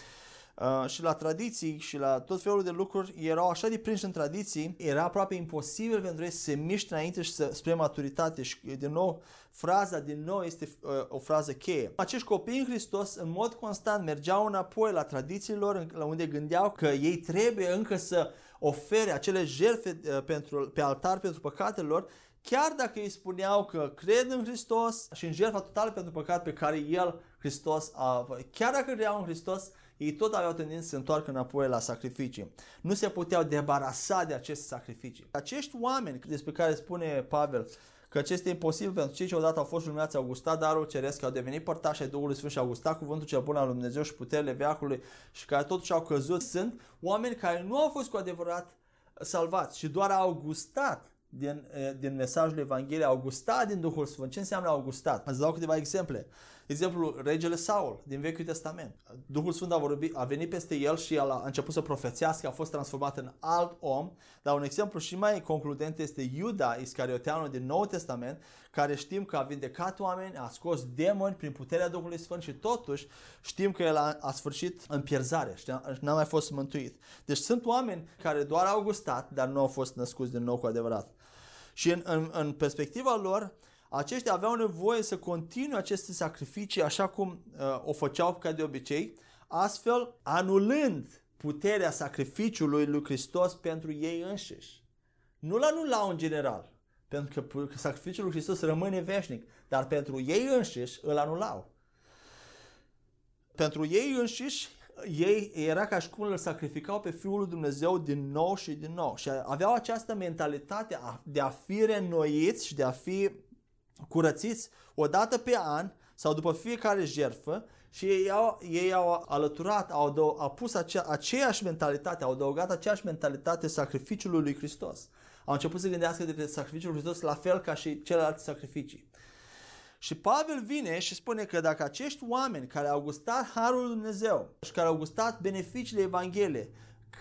Uh, și la tradiții și la tot felul de lucruri erau așa de prinși în tradiții, era aproape imposibil pentru ei să se miște înainte și să, spre maturitate și din nou fraza din nou este uh, o frază cheie. Acești copii în Hristos în mod constant mergeau înapoi la tradițiilor la unde gândeau că ei trebuie încă să ofere acele jertfe uh, pentru, pe altar pentru păcatele lor chiar dacă ei spuneau că cred în Hristos și în jertfa totală pentru păcat pe care El, Hristos, a, chiar dacă credeau în Hristos, ei tot aveau tendință să se întoarcă înapoi la sacrificii. Nu se puteau debarasa de aceste sacrificii. Acești oameni despre care spune Pavel că acest este imposibil pentru cei ce odată au fost luminați, au gustat darul ceresc, au devenit părtași ai Duhului Sfânt și au gustat cuvântul cel bun al Lui Dumnezeu și puterile veacului și care totuși au căzut. Sunt oameni care nu au fost cu adevărat salvați și doar au gustat din, eh, din mesajul Evangheliei, au gustat din Duhul Sfânt. Ce înseamnă au gustat? Îți dau câteva exemple. Exemplu, regele Saul din Vechiul Testament. Duhul Sfânt a, vorbit, a venit peste el și el a început să profețească, a fost transformat în alt om. Dar un exemplu și mai concludent este Iuda Iscarioteanul din Noul Testament, care știm că a vindecat oameni, a scos demoni prin puterea Duhului Sfânt și totuși știm că el a, a sfârșit în pierzare și n-a mai fost mântuit. Deci sunt oameni care doar au gustat, dar nu au fost născuți din nou cu adevărat. Și în, în, în perspectiva lor, aceștia aveau nevoie să continue aceste sacrificii așa cum uh, o făceau ca de obicei, astfel anulând puterea sacrificiului lui Hristos pentru ei înșiși. Nu-l anulau în general, pentru că sacrificiul lui Hristos rămâne veșnic, dar pentru ei înșiși îl anulau. Pentru ei înșiși, ei era ca și cum îl sacrificau pe Fiul lui Dumnezeu din nou și din nou. Și aveau această mentalitate de a fi reînnoiți și de a fi curățiți o dată pe an sau după fiecare jertfă și ei au, ei au alăturat, au, adăug, au pus acea, aceeași mentalitate, au adăugat aceeași mentalitate sacrificiului lui Hristos. Au început să gândească de sacrificiul lui Hristos la fel ca și celelalte sacrificii. Și Pavel vine și spune că dacă acești oameni care au gustat Harul lui Dumnezeu și care au gustat beneficiile Evangheliei,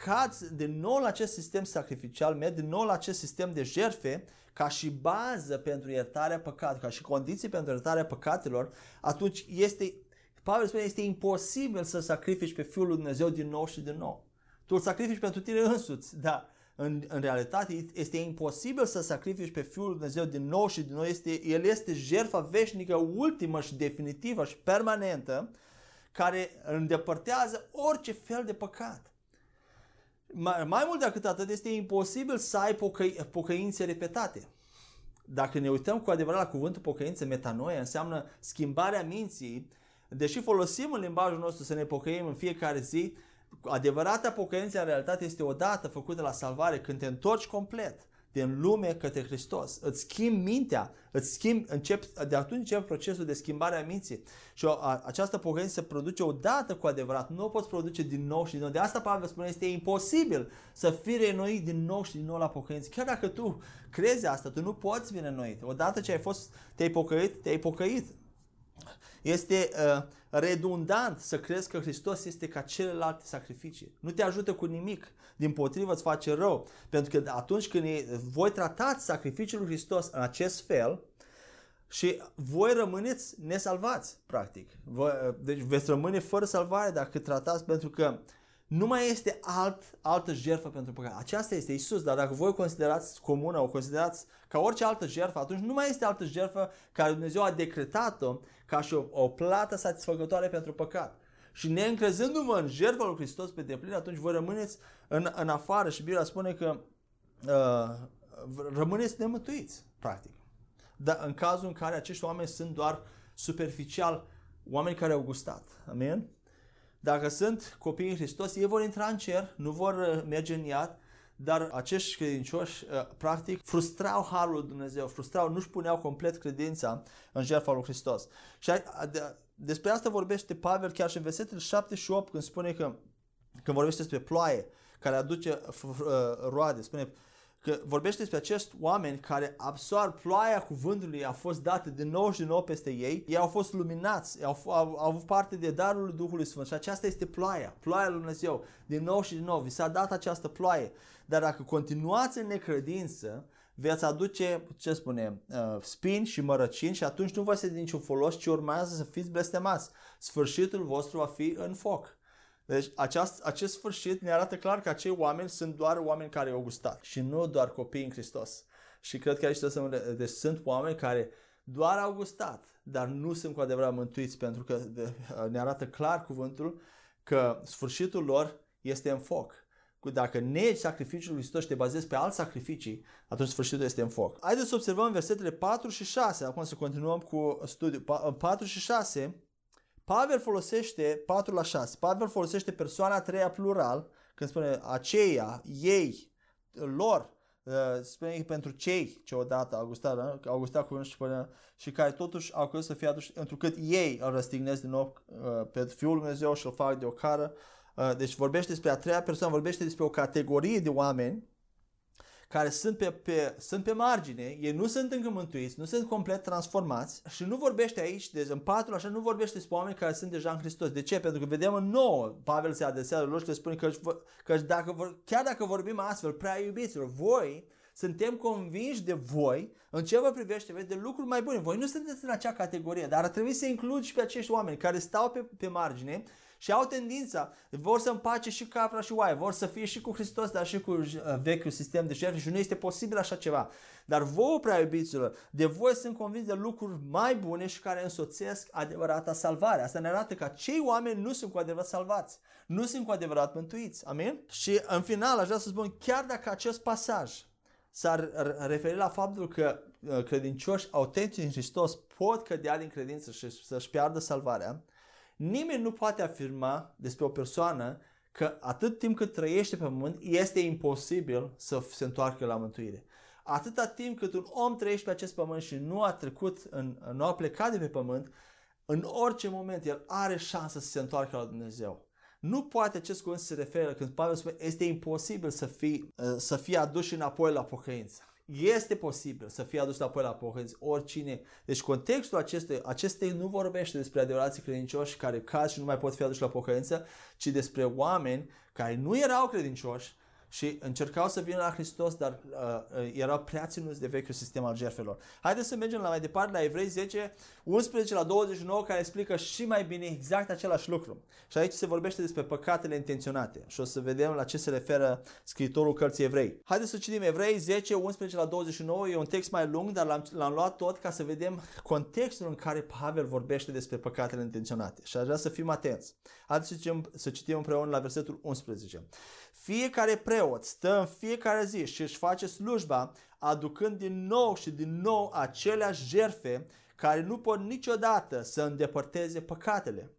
cad din nou la acest sistem sacrificial, merg din nou la acest sistem de jerfe, ca și bază pentru iertarea păcatelor, ca și condiții pentru iertarea păcatelor, atunci este, Pavel spune, este imposibil să sacrifici pe Fiul lui Dumnezeu din nou și din nou. Tu îl sacrifici pentru tine însuți, dar în, în realitate este imposibil să sacrifici pe Fiul lui Dumnezeu din nou și din nou. Este, el este jertfa veșnică, ultimă și definitivă și permanentă, care îndepărtează orice fel de păcat. Mai, mai mult decât atât, este imposibil să ai pocăi, pocăințe repetate. Dacă ne uităm cu adevărat la cuvântul pocăință, metanoia, înseamnă schimbarea minții, deși folosim în limbajul nostru să ne pocăim în fiecare zi, adevărata pocăință în realitate este odată făcută la salvare când te întorci complet din lume către Hristos. Îți schimbi mintea, îți schimbi, încep, de atunci începe procesul de schimbare a minții. Și o, a, această pocăință se produce odată cu adevărat, nu o poți produce din nou și din nou. De asta Pavel spune, este imposibil să fii renoit din nou și din nou la pocăință. Chiar dacă tu crezi asta, tu nu poți fi renoit. Odată ce ai fost, te-ai pocăit, te-ai pocăit. Este uh, redundant să crezi că Hristos este ca celelalte sacrificii. Nu te ajută cu nimic. Din potrivă îți face rău. Pentru că atunci când voi tratați sacrificiul lui Hristos în acest fel, și voi rămâneți nesalvați, practic. deci veți rămâne fără salvare dacă tratați, pentru că nu mai este alt, altă jertfă pentru păcat. Aceasta este Isus, dar dacă voi considerați comună, o considerați ca orice altă jertfă, atunci nu mai este altă jertfă care Dumnezeu a decretat-o ca și o, o plată satisfăcătoare pentru păcat. Și neîncrezându-vă în jertfa lui Hristos pe deplin, atunci voi rămâneți în, în afară și Biblia spune că uh, rămâneți nemântuiți, practic. Dar în cazul în care acești oameni sunt doar superficial oameni care au gustat. Amen? Dacă sunt copii în Hristos, ei vor intra în cer, nu vor uh, merge în iad, dar acești credincioși, uh, practic, frustrau Harul lui Dumnezeu, frustrau, nu-și puneau complet credința în jertfa lui Hristos. Și despre asta vorbește Pavel chiar și în versetele 7 și 8, când spune că, când vorbește despre ploaie, care aduce uh, roade, spune, că vorbește despre acești oameni care absorb ploaia cuvântului a fost dată din nou și din nou peste ei, ei au fost luminați, au, au, au avut parte de darul Duhului Sfânt și aceasta este ploaia, ploaia lui Dumnezeu, din nou și din nou, vi s-a dat această ploaie, dar dacă continuați în necredință, veți aduce, ce spune, uh, spini și mărăcini și atunci nu vă este de niciun folos, ci urmează să fiți blestemați. Sfârșitul vostru va fi în foc. Deci aceast, acest sfârșit ne arată clar că acei oameni sunt doar oameni care au gustat și nu doar copii în Hristos. Și cred că aici trebuie să deci sunt oameni care doar au gustat, dar nu sunt cu adevărat mântuiți pentru că ne arată clar cuvântul că sfârșitul lor este în foc. Dacă negi sacrificiul lui Hristos și te bazezi pe alt sacrificii, atunci sfârșitul este în foc. Haideți să observăm versetele 4 și 6, acum să continuăm cu studiul. 4 și 6 Pavel folosește 4 la 6. Pavel folosește persoana a treia plural când spune aceia, ei, lor, uh, spune pentru cei ce odată au gustat, au gustat cuvântul și, până, și care totuși au crezut să fie atunci, întrucât ei îl răstignesc din nou uh, pe Fiul Lui Dumnezeu și îl fac de o cară. Uh, deci vorbește despre a treia persoană, vorbește despre o categorie de oameni care sunt pe, pe, sunt pe margine, ei nu sunt încă mântuiți, nu sunt complet transformați și nu vorbește aici, deci în patru așa, nu vorbește despre oameni care sunt deja în Hristos. De ce? Pentru că vedem în nouă, Pavel se adresează lor și le spune că, că dacă, chiar dacă vorbim astfel, prea iubiților, voi suntem convinși de voi în ce vă privește, de lucruri mai bune. Voi nu sunteți în acea categorie, dar ar trebui să includ și pe acești oameni care stau pe, pe margine și au tendința, vor să împace și capra și oaie, vor să fie și cu Hristos, dar și cu uh, vechiul sistem de jertfe și nu este posibil așa ceva. Dar vouă, prea iubiților, de voi sunt convins de lucruri mai bune și care însoțesc adevărata salvare. Asta ne arată că cei oameni nu sunt cu adevărat salvați, nu sunt cu adevărat mântuiți. Amin? Și în final aș vrea să spun, chiar dacă acest pasaj s-ar referi la faptul că uh, credincioși autentici în Hristos pot cădea din credință și să-și piardă salvarea, Nimeni nu poate afirma despre o persoană că atât timp cât trăiește pe pământ, este imposibil să se întoarcă la mântuire. Atâta timp cât un om trăiește pe acest pământ și nu a trecut, în, nu a plecat de pe pământ, în orice moment el are șansa să se întoarcă la Dumnezeu. Nu poate acest cuvânt să se referă când Pavel spune este imposibil să fii, să fii adus înapoi la pocăință este posibil să fie adus apoi la pocăință oricine. Deci contextul acestei, acestei nu vorbește despre adevărații credincioși care caz și nu mai pot fi aduși la pocăință, ci despre oameni care nu erau credincioși, și încercau să vină la Hristos, dar uh, uh, erau prea ținuți de vechiul sistem al jertfelor. Haideți să mergem la mai departe la Evrei 10, 11 la 29, care explică și mai bine exact același lucru. Și aici se vorbește despre păcatele intenționate. Și o să vedem la ce se referă scriitorul cărții Evrei. Haideți să citim Evrei 10, 11 la 29, e un text mai lung, dar l-am, l-am luat tot ca să vedem contextul în care Pavel vorbește despre păcatele intenționate. Și aș vrea să fim atenți. Haideți să citim, să citim împreună la versetul 11. Fiecare preot stă în fiecare zi și își face slujba aducând din nou și din nou aceleași jerfe care nu pot niciodată să îndepărteze păcatele.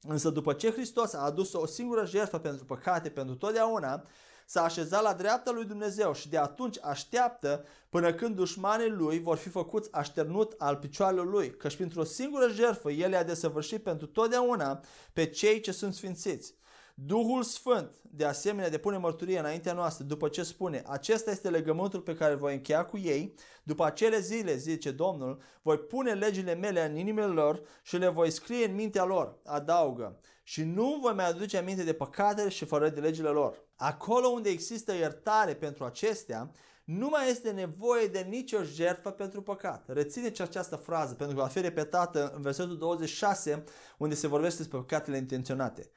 Însă după ce Hristos a adus o singură jertfă pentru păcate pentru totdeauna, s-a așezat la dreapta lui Dumnezeu și de atunci așteaptă până când dușmanii lui vor fi făcuți așternut al picioarelor lui, căci printr-o singură jertfă el i-a desăvârșit pentru totdeauna pe cei ce sunt sfințiți. Duhul Sfânt, de asemenea, depune mărturie înaintea noastră după ce spune, acesta este legământul pe care voi încheia cu ei, după acele zile, zice Domnul, voi pune legile mele în inimile lor și le voi scrie în mintea lor, adaugă, și nu voi mai aduce aminte de păcatele și fără de legile lor. Acolo unde există iertare pentru acestea, nu mai este nevoie de nicio jertfă pentru păcat. Rețineți această frază pentru că va fi repetată în versetul 26 unde se vorbește despre păcatele intenționate.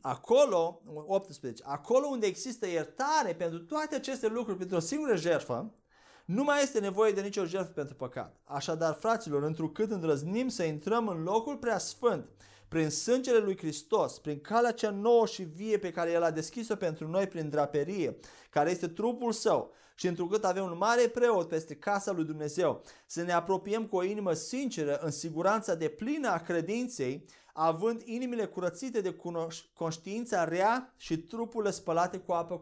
Acolo, 18, acolo unde există iertare pentru toate aceste lucruri, pentru o singură jertfă, nu mai este nevoie de nicio jertfă pentru păcat. Așadar, fraților, întrucât îndrăznim să intrăm în locul prea sfânt, prin sângele lui Hristos, prin calea cea nouă și vie pe care El a deschis-o pentru noi prin draperie, care este trupul Său, și întrucât avem un mare preot peste casa lui Dumnezeu, să ne apropiem cu o inimă sinceră, în siguranța de plină a credinței, având inimile curățite de conștiința rea și trupurile spălate cu apă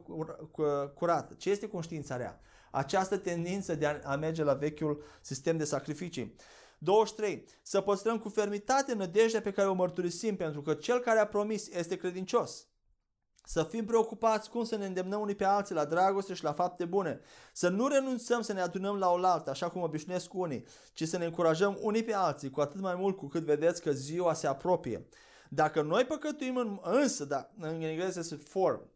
curată. Ce este conștiința rea? Această tendință de a merge la vechiul sistem de sacrificii. 23. Să păstrăm cu fermitate nădejdea pe care o mărturisim, pentru că cel care a promis este credincios. Să fim preocupați cum să ne îndemnăm unii pe alții la dragoste și la fapte bune. Să nu renunțăm să ne adunăm la oaltă, așa cum obișnuiesc unii, ci să ne încurajăm unii pe alții, cu atât mai mult cu cât vedeți că ziua se apropie. Dacă noi păcătuim în, însă, da, în engleză este for,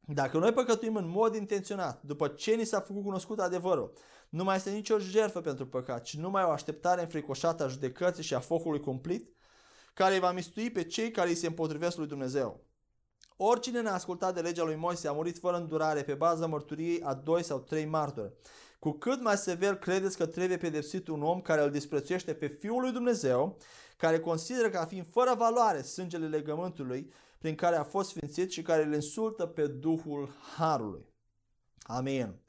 dacă noi păcătuim în mod intenționat, după ce ni s-a făcut cunoscut adevărul, nu mai este nicio jertfă pentru păcat, ci numai o așteptare înfricoșată a judecății și a focului cumplit, care va mistui pe cei care îi se împotrivesc lui Dumnezeu. Oricine ne-a ascultat de legea lui Moise a murit fără îndurare pe baza mărturiei a doi sau trei martori. Cu cât mai sever credeți că trebuie pedepsit un om care îl disprețuiește pe Fiul lui Dumnezeu, care consideră ca fiind fără valoare sângele legământului prin care a fost sfințit și care îl insultă pe Duhul Harului. Amin.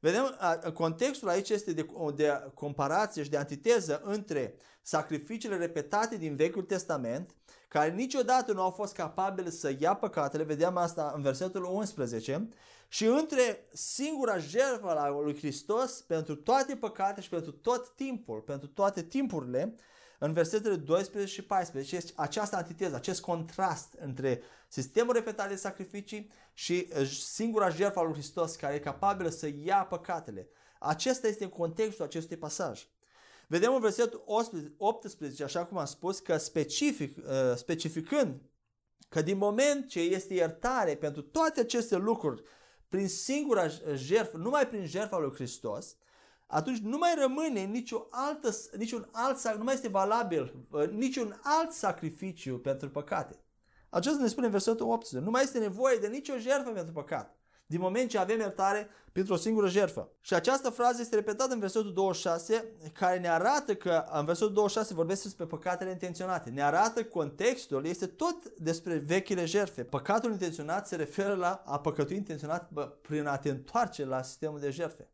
Vedem, contextul aici este de, de comparație și de antiteză între sacrificiile repetate din Vechiul Testament, care niciodată nu au fost capabile să ia păcatele, vedeam asta în versetul 11, și între singura jertfă a lui Hristos pentru toate păcate și pentru tot timpul, pentru toate timpurile, în versetele 12 și 14 este această antiteză, acest contrast între sistemul repetat de sacrificii și uh, singura jertfă a lui Hristos care e capabilă să ia păcatele. Acesta este contextul acestui pasaj. Vedem în versetul 18, așa cum am spus, că specific, uh, specificând că din moment ce este iertare pentru toate aceste lucruri, prin singura jertfă, numai prin jertfa lui Hristos, atunci nu mai rămâne nicio altă, niciun alt, nu mai este valabil uh, niciun alt sacrificiu pentru păcate. Acesta ne spune în versetul 18. Nu mai este nevoie de nicio jertfă pentru păcat. Din moment ce avem iertare pentru o singură jertfă. Și această frază este repetată în versetul 26, care ne arată că în versetul 26 vorbesc despre păcatele intenționate. Ne arată contextul, este tot despre vechile jertfe. Păcatul intenționat se referă la a păcătui intenționat prin a te întoarce la sistemul de jertfe.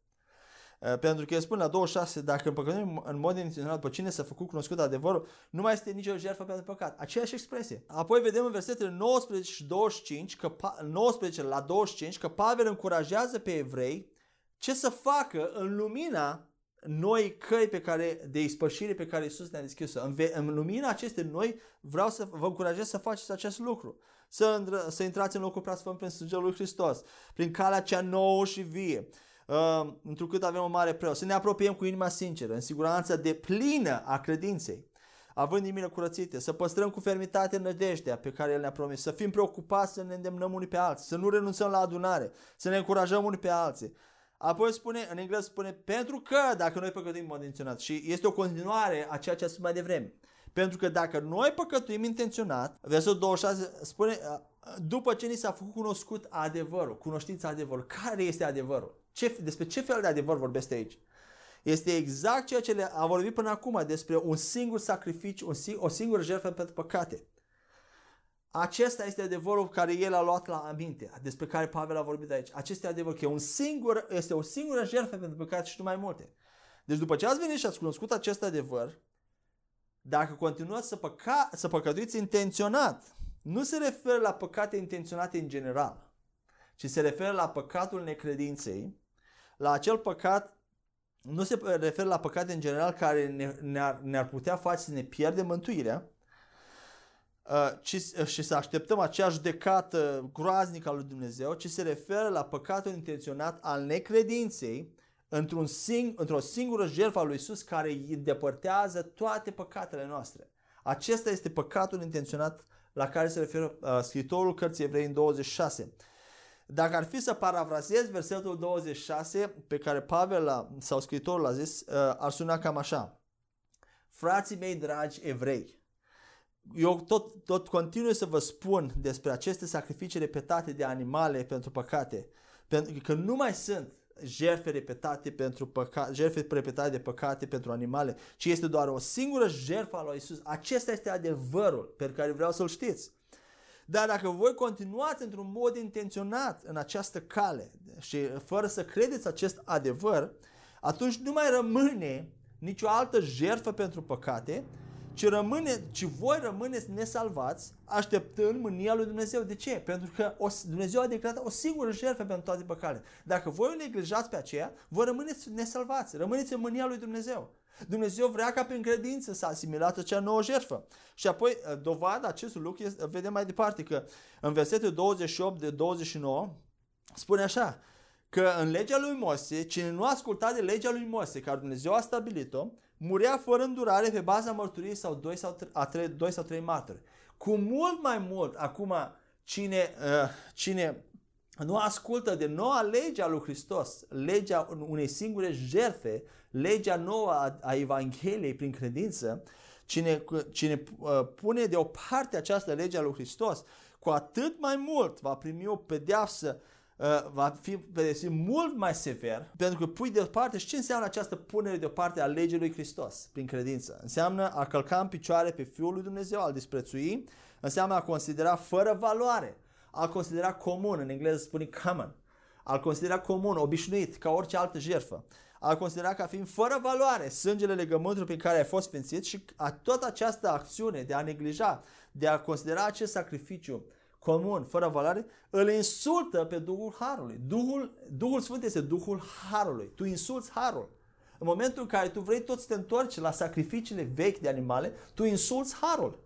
Eh, pentru că el spune la 26, dacă împăcătuim în mod intenționat pe cine s-a făcut cunoscut adevărul, nu mai este nicio jertfă pentru păcat. Aceeași expresie. Apoi vedem în versetele 19 și 25, că, 19 la 25, că Pavel încurajează pe evrei ce să facă în lumina noi căi pe care, de ispășire pe care Isus ne-a deschis În, în lumina acestei noi vreau să vă încurajez să faceți acest lucru. Să, să intrați în locul prea sfânt prin sângele lui Hristos, prin calea cea nouă și vie uh, întrucât avem o mare preot. Să ne apropiem cu inima sinceră, în siguranța de plină a credinței, având inimile curățite, să păstrăm cu fermitate nădejdea pe care El ne-a promis, să fim preocupați să ne îndemnăm unii pe alții, să nu renunțăm la adunare, să ne încurajăm unii pe alții. Apoi spune, în engleză spune, pentru că dacă noi păcătuim în mod intenționat și este o continuare a ceea ce a spus mai devreme. Pentru că dacă noi păcătuim intenționat, versetul 26 spune, după ce ni s-a făcut cunoscut adevărul, cunoștința adevărului, care este adevărul? Ce, despre ce fel de adevăr vorbește aici? Este exact ceea ce le a vorbit până acum despre un singur sacrificiu, un, o singură jertfă pentru păcate. Acesta este adevărul care el a luat la aminte, despre care Pavel a vorbit aici. Acesta este adevărul, că e un singur, este o singură jertfă pentru păcate și nu mai multe. Deci după ce ați venit și ați cunoscut acest adevăr, dacă continuați să, păca, să păcătuiți intenționat, nu se referă la păcate intenționate în general, ci se referă la păcatul necredinței, la acel păcat nu se referă la păcate în general care ne, ne-ar, ne-ar putea face să ne pierdem mântuirea, uh, ci, uh, și să așteptăm acea judecată groaznică a lui Dumnezeu, ci se referă la păcatul intenționat al necredinței într-un sing, într-o singură jertfă a lui Isus care îi depărtează toate păcatele noastre. Acesta este păcatul intenționat la care se referă uh, scritorul cărții Evrei în 26. Dacă ar fi să parafrazez versetul 26 pe care Pavel a, sau scritorul a zis, uh, ar suna cam așa. Frații mei dragi evrei, eu tot, tot continui să vă spun despre aceste sacrificii repetate de animale pentru păcate, pentru că nu mai sunt jertfe repetate pentru păcate, jertfe repetate de păcate pentru animale, ci este doar o singură jertfă a lui Isus. Acesta este adevărul pe care vreau să-l știți. Dar dacă voi continuați într-un mod intenționat în această cale și fără să credeți acest adevăr, atunci nu mai rămâne nicio altă jertfă pentru păcate, ci, rămâne, ci voi rămâneți nesalvați, așteptând mânia lui Dumnezeu. De ce? Pentru că o, Dumnezeu a declarat o singură jertfă pentru toate păcatele. Dacă voi o neglijați pe aceea, voi rămâneți nesalvați, rămâneți în mânia lui Dumnezeu. Dumnezeu vrea ca prin credință să asimilați acea nouă jertfă. Și apoi, uh, dovada acestui lucru, este, vedem mai departe că în versetul 28 de 29 spune așa, că în legea lui Moise, cine nu asculta de legea lui Moise, care Dumnezeu a stabilit-o, murea fără îndurare pe baza mărturiei sau doi sau, a trei, doi sau trei martori. Cu mult mai mult, acum, cine, uh, cine nu ascultă de noua lege a lui Hristos, legea unei singure jertfe, legea nouă a, a Evangheliei prin credință, cine, cine uh, pune deoparte această lege a lui Hristos, cu atât mai mult va primi o pedeapsă uh, va fi pedepsit mult mai sever pentru că pui deoparte și ce înseamnă această punere deoparte a legii lui Hristos prin credință? Înseamnă a călca în picioare pe Fiul lui Dumnezeu, al disprețui, înseamnă a considera fără valoare, a considera comun, în engleză spune common, a considera comun, obișnuit, ca orice altă jertfă a considera ca fiind fără valoare sângele legământului prin care ai fost sfințit și a, tot această acțiune de a neglija, de a considera acest sacrificiu comun, fără valoare, îl insultă pe Duhul Harului. Duhul, Duhul Sfânt este Duhul Harului. Tu insulți Harul. În momentul în care tu vrei tot să te întorci la sacrificiile vechi de animale, tu insulți Harul,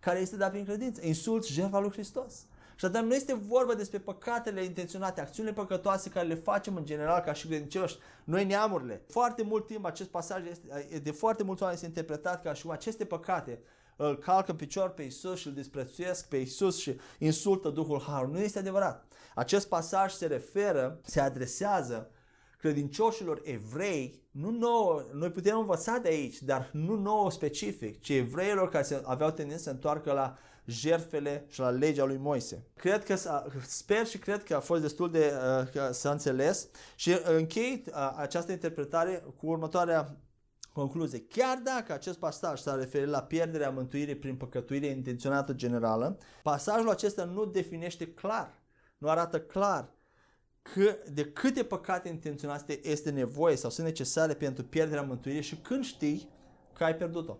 care este dat prin credință. Insulți jertfa lui Hristos. Și atunci nu este vorba despre păcatele intenționate, acțiunile păcătoase care le facem în general ca și credincioși, noi neamurile. Foarte mult timp acest pasaj este, de foarte mulți oameni este interpretat ca și cum aceste păcate îl calcă în picior pe Isus și îl disprețuiesc pe Isus și insultă Duhul Harului. Nu este adevărat. Acest pasaj se referă, se adresează credincioșilor evrei, nu nouă, noi putem învăța de aici, dar nu nouă specific, ci evreilor care se, aveau tendință să întoarcă la jertfele și la legea lui Moise. Cred că, sper și cred că a fost destul de uh, că s-a înțeles și închei uh, această interpretare cu următoarea concluzie. Chiar dacă acest pasaj s-a referit la pierderea mântuirii prin păcătuire intenționată generală, pasajul acesta nu definește clar, nu arată clar că, de câte păcate intenționate este nevoie sau sunt necesare pentru pierderea mântuirii și când știi că ai pierdut-o.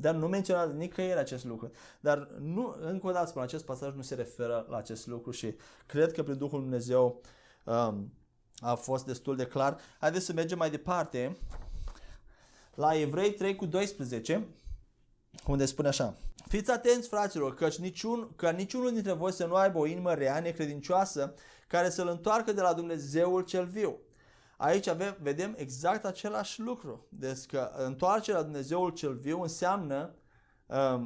Dar nu menționează nicăieri acest lucru. Dar nu, încă o dată spun, acest pasaj nu se referă la acest lucru și cred că prin Duhul Dumnezeu um, a fost destul de clar. Haideți să mergem mai departe la Evrei 3 cu 12, unde spune așa. Fiți atenți, fraților, căci niciun, că niciunul dintre voi să nu aibă o inimă rea, necredincioasă, care să-L întoarcă de la Dumnezeul cel viu Aici avem, vedem exact același lucru. Deci că întoarcerea la Dumnezeul cel viu înseamnă uh,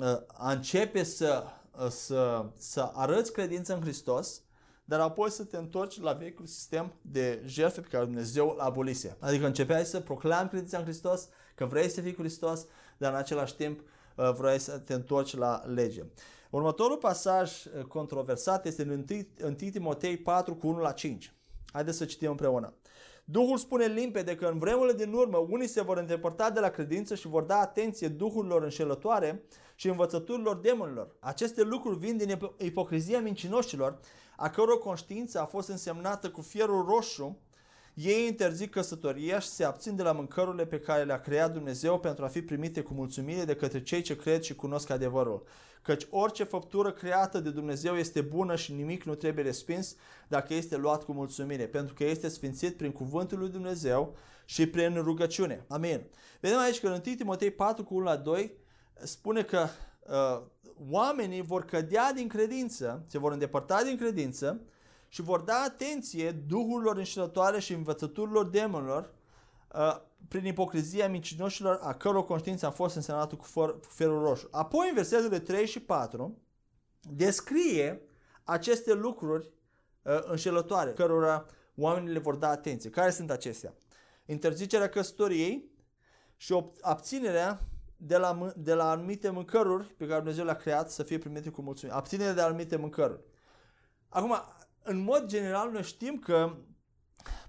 uh, a începe să, uh, să, să arăți credință în Hristos, dar apoi să te întorci la vechiul sistem de jertfe pe care Dumnezeu l-a abolise. Adică începeai să proclami credința în Hristos, că vrei să fii Hristos, dar în același timp uh, vrei să te întorci la lege. Următorul pasaj uh, controversat este în 1 Timotei 4 cu 1 la 5. Haideți să citim împreună. Duhul spune limpede că în vremurile din urmă unii se vor îndepărta de la credință și vor da atenție duhurilor înșelătoare și învățăturilor demonilor. Aceste lucruri vin din ipocrizia mincinoșilor, a căror conștiință a fost însemnată cu fierul roșu ei interzic căsătoria și se abțin de la mâncărurile pe care le-a creat Dumnezeu pentru a fi primite cu mulțumire de către cei ce cred și cunosc adevărul. Căci orice făptură creată de Dumnezeu este bună și nimic nu trebuie respins dacă este luat cu mulțumire, pentru că este sfințit prin cuvântul lui Dumnezeu și prin rugăciune. Amin. Vedem aici că în 1 Timotei 4 cu 1 la 2 spune că uh, oamenii vor cădea din credință, se vor îndepărta din credință și vor da atenție duhurilor înșelătoare și învățăturilor demonilor uh, prin ipocrizia mincinoșilor a căror conștiință a fost însemnată cu, for, cu ferul roșu. Apoi în versetele 3 și 4 descrie aceste lucruri uh, înșelătoare cărora oamenii le vor da atenție. Care sunt acestea? Interzicerea căsătoriei și abținerea de la, de la anumite mâncăruri pe care Dumnezeu le-a creat să fie primite cu mulțumire. Abținerea de anumite mâncăruri. Acum, în mod general, noi știm că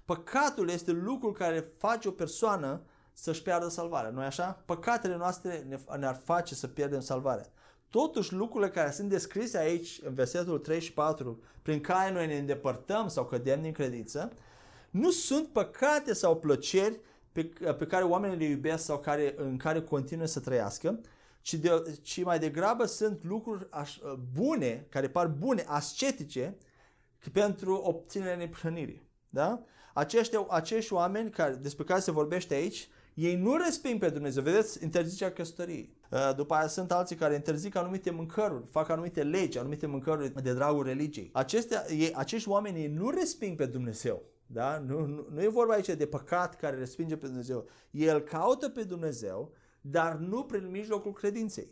păcatul este lucrul care face o persoană să-și piardă salvarea. nu așa? Păcatele noastre ne-ar face să pierdem salvarea. Totuși, lucrurile care sunt descrise aici, în versetul 3 și 4, prin care noi ne îndepărtăm sau cădem din credință, nu sunt păcate sau plăceri pe, pe care oamenii le iubesc sau care, în care continuă să trăiască, ci, de, ci mai degrabă sunt lucruri aș, bune, care par bune, ascetice, pentru obținerea neprihănirii. Da? Acești, acești oameni care, despre care se vorbește aici, ei nu resping pe Dumnezeu. Vedeți, interzicea căsătoriei. Uh, după aia sunt alții care interzic anumite mâncăruri, fac anumite legi, anumite mâncăruri de dragul religiei. Acestea, ei, acești oameni ei nu resping pe Dumnezeu. Da? Nu, nu, nu e vorba aici de păcat care respinge pe Dumnezeu. El caută pe Dumnezeu, dar nu prin mijlocul credinței,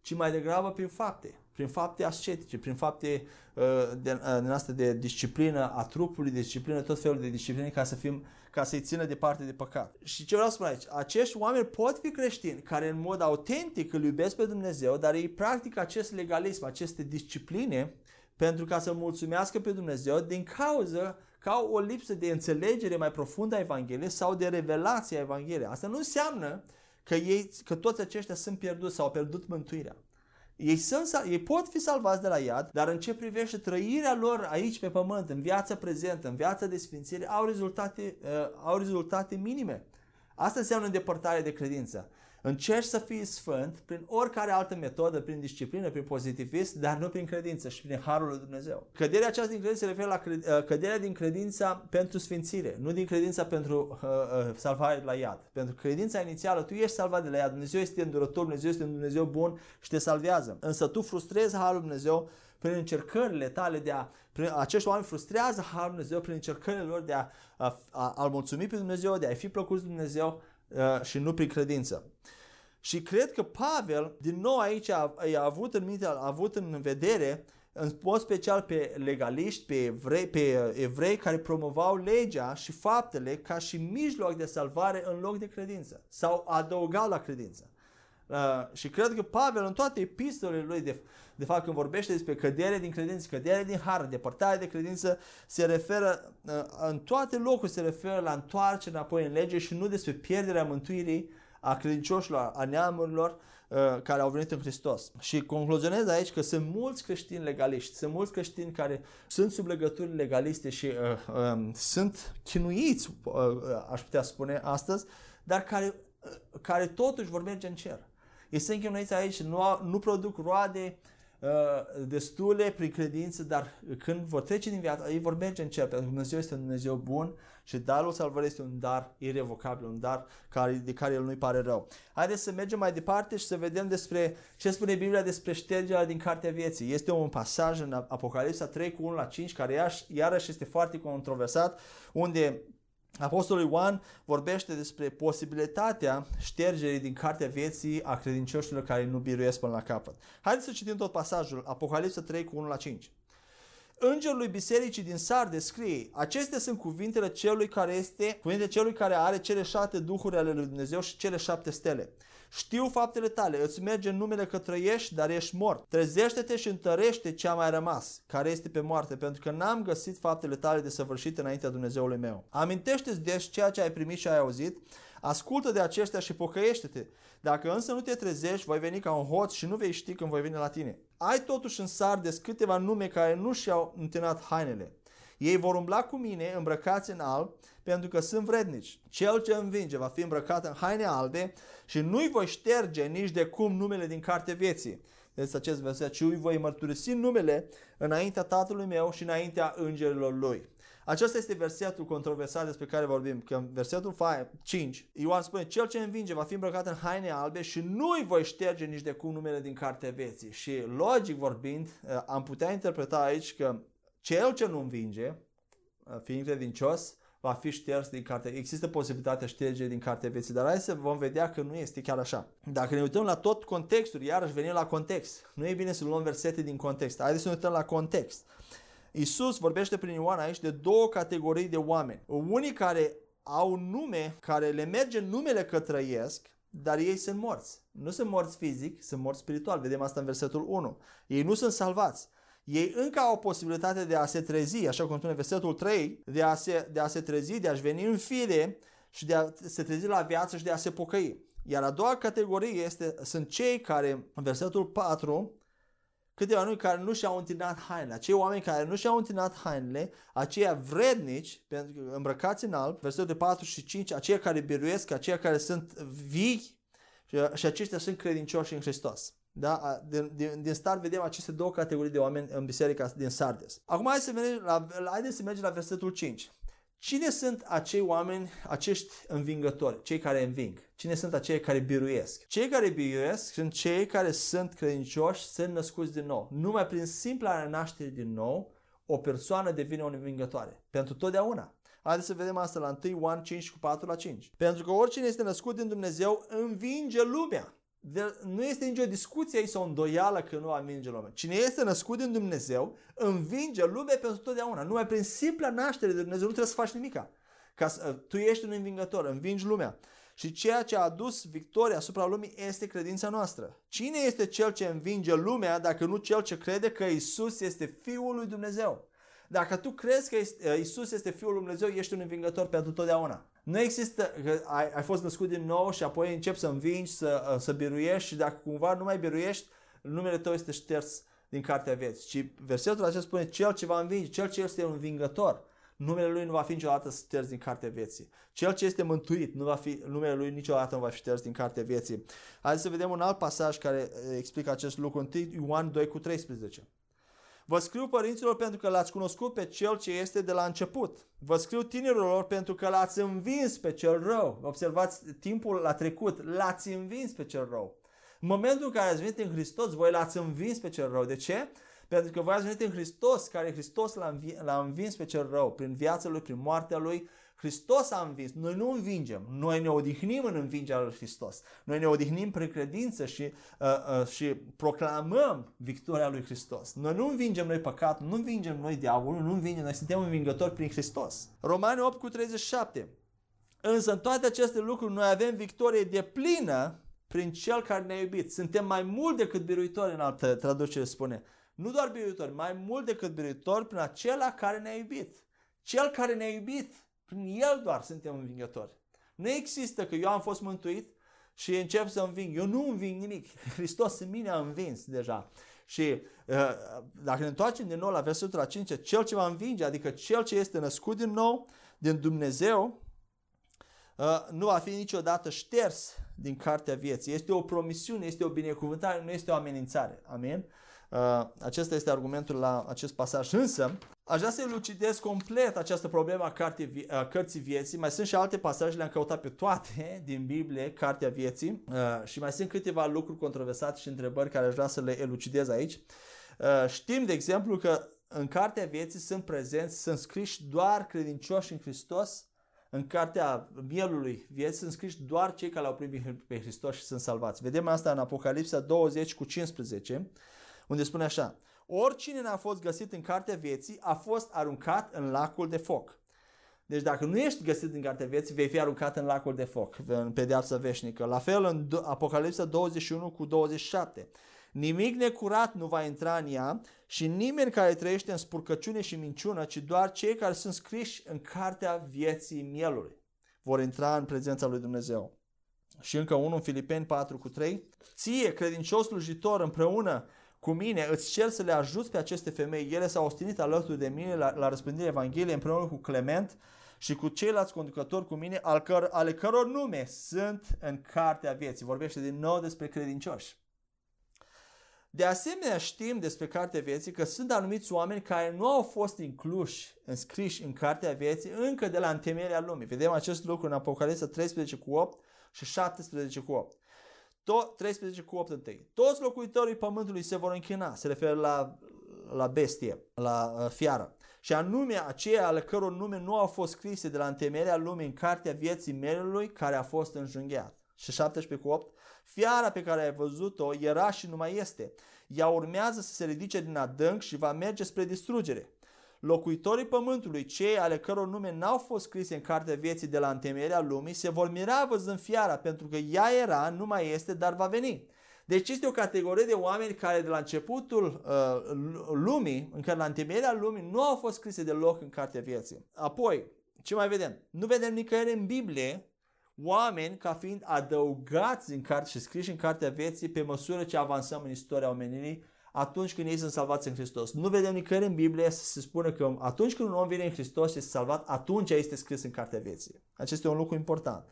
ci mai degrabă prin fapte prin fapte ascetice, prin fapte uh, de, uh, din asta de disciplină a trupului, de disciplină, tot felul de discipline ca să fim ca să-i țină departe de păcat. Și ce vreau să spun aici? Acești oameni pot fi creștini care în mod autentic îl iubesc pe Dumnezeu, dar ei practică acest legalism, aceste discipline pentru ca să mulțumească pe Dumnezeu din cauza că au o lipsă de înțelegere mai profundă a Evangheliei sau de revelație a Evangheliei. Asta nu înseamnă că, ei, că toți aceștia sunt pierduți sau au pierdut mântuirea. Ei, sunt, ei pot fi salvați de la iad, dar în ce privește trăirea lor aici pe pământ, în viața prezentă, în viața de sfințire, au rezultate, uh, au rezultate minime. Asta înseamnă îndepărtare de credință. Încerci să fii sfânt prin oricare altă metodă, prin disciplină, prin pozitivism, dar nu prin credință și prin harul lui Dumnezeu. Căderea aceasta din credință se referă la cred, uh, căderea din credința pentru sfințire, nu din credința pentru uh, uh, salvare de la iad. Pentru credința inițială, tu ești salvat de la iad, Dumnezeu este îndurător, Dumnezeu este un Dumnezeu bun și te salvează. Însă tu frustrezi harul lui Dumnezeu prin încercările tale de a, prin, acești oameni frustrează harul lui Dumnezeu prin încercările lor de a, a, a, a mulțumi pe Dumnezeu, de a fi plăcuți Dumnezeu uh, și nu prin credință. Și cred că Pavel, din nou aici, a, a avut în minte, a avut în vedere, în mod special pe legaliști, pe evrei, pe evrei care promovau legea și faptele ca și mijloc de salvare în loc de credință sau adăugau la credință. Uh, și cred că Pavel în toate epistolele lui de, de fapt când vorbește despre cădere din credință, cădere din har, depărtare de credință, se referă uh, în toate locurile se referă la întoarcere înapoi în lege și nu despre pierderea mântuirii a credincioșilor, a neamurilor uh, care au venit în Hristos. Și concluzionez aici că sunt mulți creștini legaliști, sunt mulți creștini care sunt sub legături legaliste și uh, uh, sunt chinuiți, uh, uh, aș putea spune astăzi, dar care, uh, care totuși vor merge în cer. Ei sunt chinuiți aici, nu, nu produc roade uh, destule prin credință, dar când vor trece din viață, ei vor merge în cer, pentru că Dumnezeu este un Dumnezeu bun și darul salvării este un dar irrevocabil, un dar care, de care el nu-i pare rău. Haideți să mergem mai departe și să vedem despre ce spune Biblia despre ștergerea din Cartea Vieții. Este un pasaj în Apocalipsa 3 cu 1 la 5 care iarăși este foarte controversat, unde Apostolul Ioan vorbește despre posibilitatea ștergerii din cartea vieții a credincioșilor care nu biruiesc până la capăt. Haideți să citim tot pasajul, Apocalipsa 3 cu 1 la 5. Îngerului bisericii din Sarde scrie, acestea sunt cuvintele celui care este, cuvintele celui care are cele șapte duhuri ale lui Dumnezeu și cele șapte stele. Știu faptele tale, îți merge în numele că trăiești, dar ești mort. Trezește-te și întărește ce a mai rămas, care este pe moarte, pentru că n-am găsit faptele tale de săvârșit înaintea Dumnezeului meu. Amintește-ți deci ceea ce ai primit și ai auzit, ascultă de aceștia și pocăiește-te. Dacă însă nu te trezești, voi veni ca un hoț și nu vei ști când voi veni la tine. Ai totuși în Sardes câteva nume care nu și-au întinat hainele. Ei vor umbla cu mine îmbrăcați în alb, pentru că sunt vrednici. Cel ce învinge va fi îmbrăcat în haine albe și nu-i voi șterge nici de cum numele din carte vieții. Deci acest verset, și îi voi mărturisi numele înaintea tatălui meu și înaintea îngerilor lui. Acesta este versetul controversat despre care vorbim, că în versetul 5, Ioan spune, cel ce învinge va fi îmbrăcat în haine albe și nu-i voi șterge nici de cum numele din cartea vieții. Și logic vorbind, eh, am putea interpreta aici că cel ce nu învinge, eh, fiind credincios, va fi șters din carte. Există posibilitatea ștergerii din cartea vieții, dar hai să vom vedea că nu este chiar așa. Dacă ne uităm la tot contextul, iarăși venim la context. Nu e bine să luăm versete din context. Haideți să ne uităm la context. Isus vorbește prin Ioan aici de două categorii de oameni. Unii care au nume, care le merge numele că trăiesc, dar ei sunt morți. Nu sunt morți fizic, sunt morți spiritual. Vedem asta în versetul 1. Ei nu sunt salvați. Ei încă au posibilitatea de a se trezi, așa cum spune versetul 3, de a se, de a se trezi, de a-și veni în fire și de a se trezi la viață și de a se pocăi. Iar a doua categorie este, sunt cei care, în versetul 4, câteva oameni care nu și-au întinat hainele. Acei oameni care nu și-au întinat hainele, aceia vrednici, pentru că îmbrăcați în alb, versetul 4 și 5, aceia care biruiesc, aceia care sunt vii și, și aceștia sunt credincioși în Hristos. Da? Din, din, din start vedem aceste două categorii de oameni în biserica din Sardes. Acum hai să mergem la, haideți să mergem la versetul 5. Cine sunt acei oameni, acești învingători, cei care înving? Cine sunt acei care biruiesc? Cei care biruiesc sunt cei care sunt credincioși, sunt născuți din nou. Numai prin simpla naștere din nou, o persoană devine o învingătoare. Pentru totdeauna. Haideți să vedem asta la 1 Ioan 5 cu 4 la 5. Pentru că oricine este născut din Dumnezeu învinge lumea de, nu este nicio discuție aici sau o îndoială că nu învinge lumea. Cine este născut din Dumnezeu, învinge lumea pentru totdeauna. Numai prin simpla naștere de Dumnezeu nu trebuie să faci nimica. Ca să, tu ești un învingător, învingi lumea. Și ceea ce a adus victoria asupra lumii este credința noastră. Cine este cel ce învinge lumea dacă nu cel ce crede că Isus este Fiul lui Dumnezeu? Dacă tu crezi că Isus este Fiul lui Dumnezeu, ești un învingător pentru totdeauna. Nu există că ai, ai fost născut din nou și apoi începi să învingi, să, uh, să biruiești și dacă cumva nu mai biruiești, numele tău este șters din cartea vieții. Și versetul acesta spune cel ce va învinge, cel ce este un învingător, numele lui nu va fi niciodată șters din cartea vieții. Cel ce este mântuit, nu va fi, numele lui niciodată nu va fi șters din cartea vieții. Hai să vedem un alt pasaj care uh, explică acest lucru. 1 Ioan 2 cu 13. Vă scriu părinților pentru că l-ați cunoscut pe cel ce este de la început. Vă scriu tinerilor pentru că l-ați învins pe cel rău. Observați, timpul l-a trecut, l-ați învins pe cel rău. În momentul în care ați venit în Hristos, voi l-ați învins pe cel rău. De ce? Pentru că voi ați venit în Hristos, care Hristos l-a învins pe cel rău, prin viața lui, prin moartea lui, Hristos a învins. Noi nu învingem. Noi ne odihnim în învingerea lui Hristos. Noi ne odihnim prin credință și, uh, uh, și proclamăm victoria lui Hristos. Noi nu învingem noi păcatul, nu învingem noi diavolul, nu învingem, noi suntem învingători prin Hristos. Romani 8 cu 37. Însă în toate aceste lucruri noi avem victorie de plină prin Cel care ne-a iubit. Suntem mai mult decât biruitori în altă traducere spune. Nu doar biruitori, mai mult decât biruitori prin acela care ne-a iubit. Cel care ne-a iubit prin El doar suntem învingători. Nu există că eu am fost mântuit și încep să înving. Eu nu înving nimic. Hristos în mine a învins deja. Și uh, dacă ne întoarcem din nou la versetul la 5, cel ce va învinge, adică cel ce este născut din nou, din Dumnezeu, uh, nu va fi niciodată șters din cartea vieții. Este o promisiune, este o binecuvântare, nu este o amenințare. Amin? Uh, acesta este argumentul la acest pasaj. Însă, aș vrea să elucidez complet această problemă a, carte, a cărții vieții. Mai sunt și alte pasaje, le-am căutat pe toate din Biblie, Cartea Vieții, uh, și mai sunt câteva lucruri controversate și întrebări care aș vrea să le elucidez aici. Uh, știm, de exemplu, că în Cartea Vieții sunt prezenți, sunt scriși doar credincioși în Hristos, în cartea mielului vieții sunt scriși doar cei care l-au primit pe Hristos și sunt salvați. Vedem asta în Apocalipsa 20 cu 15 unde spune așa, oricine n-a fost găsit în cartea vieții a fost aruncat în lacul de foc. Deci dacă nu ești găsit în cartea vieții, vei fi aruncat în lacul de foc, în pedeapsă veșnică. La fel în Apocalipsa 21 cu 27. Nimic necurat nu va intra în ea și nimeni care trăiește în spurcăciune și minciună, ci doar cei care sunt scriși în cartea vieții mielului vor intra în prezența lui Dumnezeu. Și încă unul în Filipeni 4 cu 3. Ție, credincios slujitor, împreună cu mine, îți cer să le ajuți pe aceste femei. Ele s-au ostinit alături de mine la, la răspândirea Evangheliei împreună cu Clement și cu ceilalți conducători cu mine, al căr- ale căror nume sunt în cartea vieții. Vorbește din nou despre credincioși. De asemenea, știm despre Cartea Vieții că sunt anumiți oameni care nu au fost incluși, înscriși în Cartea Vieții încă de la întemeierea lumii. Vedem acest lucru în Apocalipsa 13 cu 8 și 17 cu 8. To- 13 cu 8 întâi. Toți locuitorii pământului se vor închina, se referă la, la bestie, la uh, fiară. Și anume aceia ale căror nume nu au fost scrise de la întemeierea lumii în cartea vieții melului care a fost înjunghiat. Și 17 cu 8. Fiara pe care ai văzut-o era și nu mai este. Ea urmează să se ridice din adânc și va merge spre distrugere locuitorii pământului, cei ale căror nume n-au fost scrise în cartea vieții de la întemeierea lumii, se vor mira văzând fiara, pentru că ea era, nu mai este, dar va veni. Deci este o categorie de oameni care de la începutul uh, lumii, încă la întemeierea lumii, nu au fost scrise deloc în cartea vieții. Apoi, ce mai vedem? Nu vedem nicăieri în Biblie oameni ca fiind adăugați în carte și scriși în cartea vieții pe măsură ce avansăm în istoria omenirii atunci când ei sunt salvați în Hristos. Nu vedem nicăieri în Biblie să se spună că atunci când un om vine în Hristos și este salvat, atunci este scris în Cartea Vieții. Acesta este un lucru important.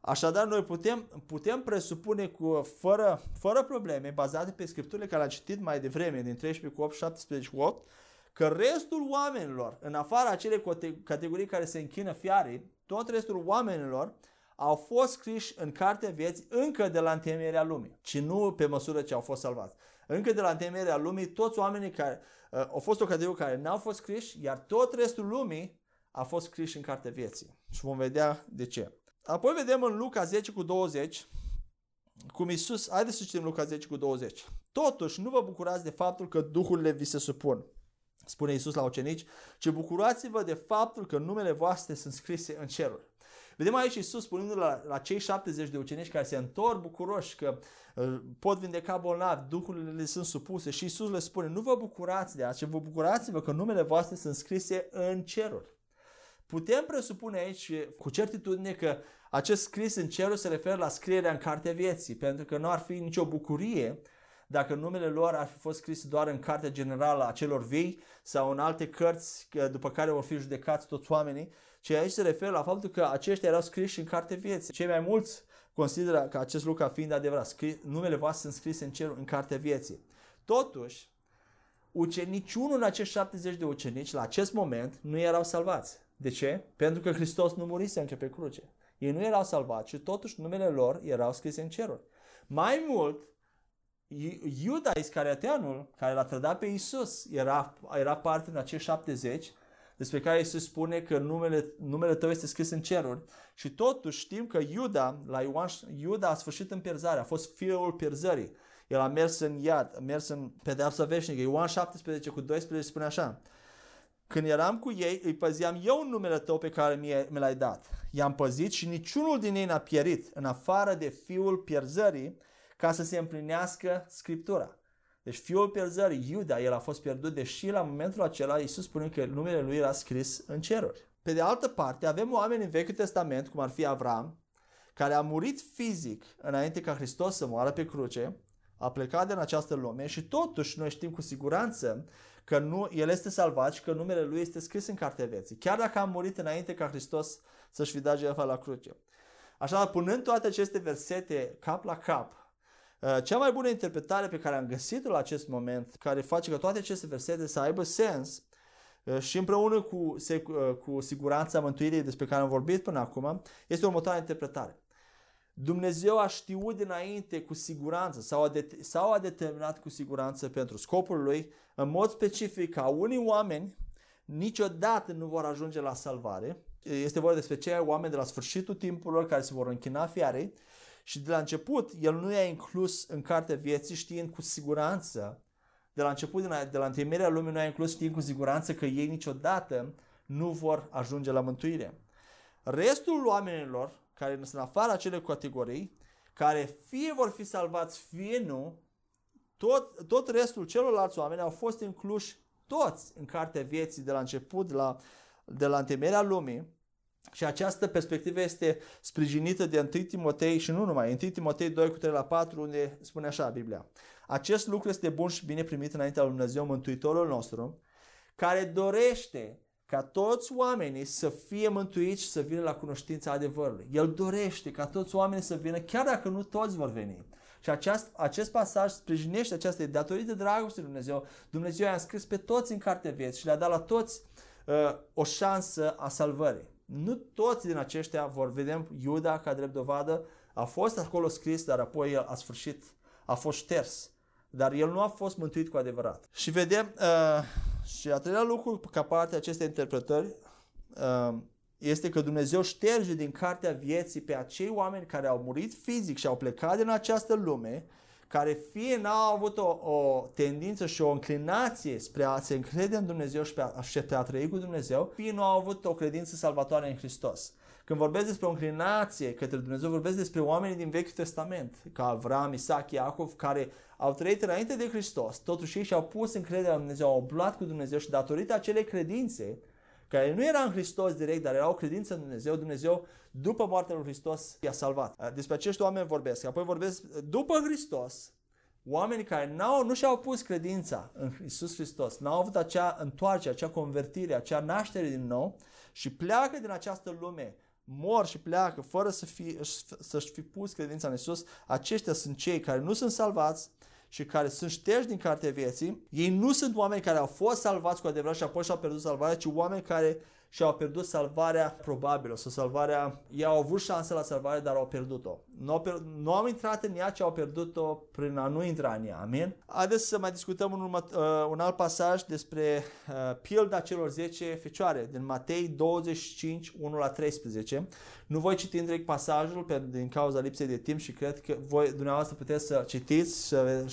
Așadar, noi putem, putem presupune cu, fără, fără probleme, bazate pe scripturile care am citit mai devreme, din 13 cu 8, 17 cu 8, că restul oamenilor, în afara acelei categorii care se închină fiarei, tot restul oamenilor au fost scriși în cartea vieții încă de la întemeierea lumii, ci nu pe măsură ce au fost salvați. Încă de la întemeierea lumii, toți oamenii care uh, au fost o categorie care n-au fost scriși, iar tot restul lumii a fost scriși în cartea vieții. Și vom vedea de ce. Apoi vedem în Luca 10 cu 20, cum Iisus, haideți să citim Luca 10 cu 20. Totuși, nu vă bucurați de faptul că duhurile vi se supun, spune Iisus la ucenici, ci bucurați-vă de faptul că numele voastre sunt scrise în ceruri. Vedem aici Iisus spunând la, la cei 70 de ucenici care se întorc bucuroși că uh, pot vindeca bolnavi, duhurile le sunt supuse și Iisus le spune, nu vă bucurați de asta, ci vă bucurați-vă că numele voastre sunt scrise în ceruri. Putem presupune aici cu certitudine că acest scris în cerul se referă la scrierea în cartea vieții, pentru că nu ar fi nicio bucurie dacă numele lor ar fi fost scris doar în cartea generală a celor vii sau în alte cărți după care vor fi judecați toți oamenii, ci aici se referă la faptul că aceștia erau scriși în cartea vieții. Cei mai mulți consideră că acest lucru a fiind adevărat. Scris, numele voastre sunt scrise în cer, în cartea vieții. Totuși, ucenicii, în acești 70 de ucenici, la acest moment, nu erau salvați. De ce? Pentru că Hristos nu murise încă pe cruce. Ei nu erau salvați și totuși numele lor erau scrise în ceruri. Mai mult, Iuda Iscarioteanul, care l-a trădat pe Isus, era, era parte din acești 70, despre care se spune că numele, numele tău este scris în ceruri. Și totuși știm că Iuda, la Ioan, Iuda a sfârșit în pierzare, a fost fiul pierzării. El a mers în iad, a mers în pedeapsă veșnică. Ioan 17 cu 12 spune așa. Când eram cu ei, îi păzeam eu în numele tău pe care mi l-ai dat. I-am păzit și niciunul din ei n-a pierit, în afară de fiul pierzării, ca să se împlinească Scriptura. Deci fiul pierzării, Iuda, el a fost pierdut, deși la momentul acela Iisus spune că numele lui era scris în ceruri. Pe de altă parte, avem oameni în Vechiul Testament, cum ar fi Avram, care a murit fizic înainte ca Hristos să moară pe cruce, a plecat din această lume și totuși noi știm cu siguranță că nu, el este salvat și că numele lui este scris în cartea vieții, chiar dacă a murit înainte ca Hristos să-și fi dat jertfa la cruce. Așa, punând toate aceste versete cap la cap, uh, cea mai bună interpretare pe care am găsit-o la acest moment, care face ca toate aceste versete să aibă sens uh, și împreună cu, uh, cu siguranța mântuirii despre care am vorbit până acum, este următoarea interpretare. Dumnezeu a știut dinainte cu siguranță sau a, de- sau a determinat cu siguranță pentru scopul lui, în mod specific, ca unii oameni niciodată nu vor ajunge la salvare. Este vorba despre cei oameni de la sfârșitul timpurilor care se vor închina fiarei și de la început el nu i-a inclus în cartea vieții știind cu siguranță, de la început, de la, de la întemeierea lumii nu i-a inclus știind cu siguranță că ei niciodată nu vor ajunge la mântuire. Restul oamenilor care sunt în afara acelei categorii, care fie vor fi salvați, fie nu, tot, tot restul celorlalți oameni au fost incluși toți în cartea vieții de la început, de la, de la întemeierea lumii. Și această perspectivă este sprijinită de 1 Timotei și nu numai, 1 Timotei 2 cu 3 la 4 unde spune așa Biblia. Acest lucru este bun și bine primit înaintea lui Dumnezeu Mântuitorul nostru, care dorește ca toți oamenii să fie mântuiți și să vină la cunoștința adevărului. El dorește ca toți oamenii să vină, chiar dacă nu toți vor veni. Și acest, acest pasaj sprijinește această datorită dragostei lui Dumnezeu. Dumnezeu i-a scris pe toți în cartea vieții și le-a dat la toți uh, o șansă a salvării. Nu toți din aceștia vor vedem Iuda ca drept dovadă. A fost acolo scris, dar apoi el a sfârșit, a fost șters. Dar el nu a fost mântuit cu adevărat. Și vedem uh, și a treilea lucru ca parte a acestei interpretări uh, este că Dumnezeu șterge din cartea vieții pe acei oameni care au murit fizic și au plecat din această lume, care fie n-au avut o, o tendință și o înclinație spre a se încrede în Dumnezeu și pe a, și pe a trăi cu Dumnezeu, fie nu au avut o credință salvatoare în Hristos. Când vorbesc despre o înclinație către Dumnezeu, vorbesc despre oamenii din Vechiul Testament, ca Avram, Isaac, Iacov, care au trăit înainte de Hristos, totuși ei și-au pus încrederea în Dumnezeu, au oblat cu Dumnezeu și datorită acelei credințe, care nu era în Hristos direct, dar era o credință în Dumnezeu, Dumnezeu, după moartea lui Hristos, i-a salvat. Despre acești oameni vorbesc. Apoi vorbesc, după Hristos, oameni care n-au, nu și-au pus credința în Isus Hristos, n-au avut acea întoarcere, acea convertire, acea naștere din nou și pleacă din această lume, mor și pleacă fără să fi, să-și fi pus credința în Isus, aceștia sunt cei care nu sunt salvați, și care sunt șterși din cartea vieții, ei nu sunt oameni care au fost salvați cu adevărat și apoi și-au pierdut salvarea, ci oameni care și-au pierdut salvarea probabilă, sau salvarea, ei au avut șanse la salvare, dar au pierdut-o. Nu au, pierd, nu au intrat în ea, ci au pierdut-o prin a nu intra în ea. Amin? Haideți să mai discutăm un, urmă, uh, un alt pasaj despre uh, pilda celor 10 fecioare, din Matei 25, 1 la 13. Nu voi citi direct pasajul pe, din cauza lipsei de timp și cred că voi dumneavoastră puteți să citiți, să,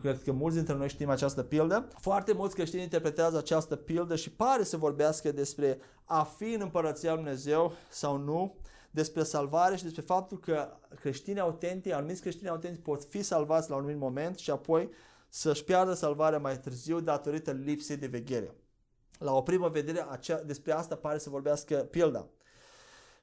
cred că mulți dintre noi știm această pildă. Foarte mulți creștini interpretează această pildă și pare să vorbească despre a fi în împărăția Lui Dumnezeu sau nu, despre salvare și despre faptul că creștini autentici, anumiți creștini autentici pot fi salvați la un anumit moment și apoi să-și piardă salvarea mai târziu datorită lipsei de veghere. La o primă vedere, acea, despre asta pare să vorbească pilda.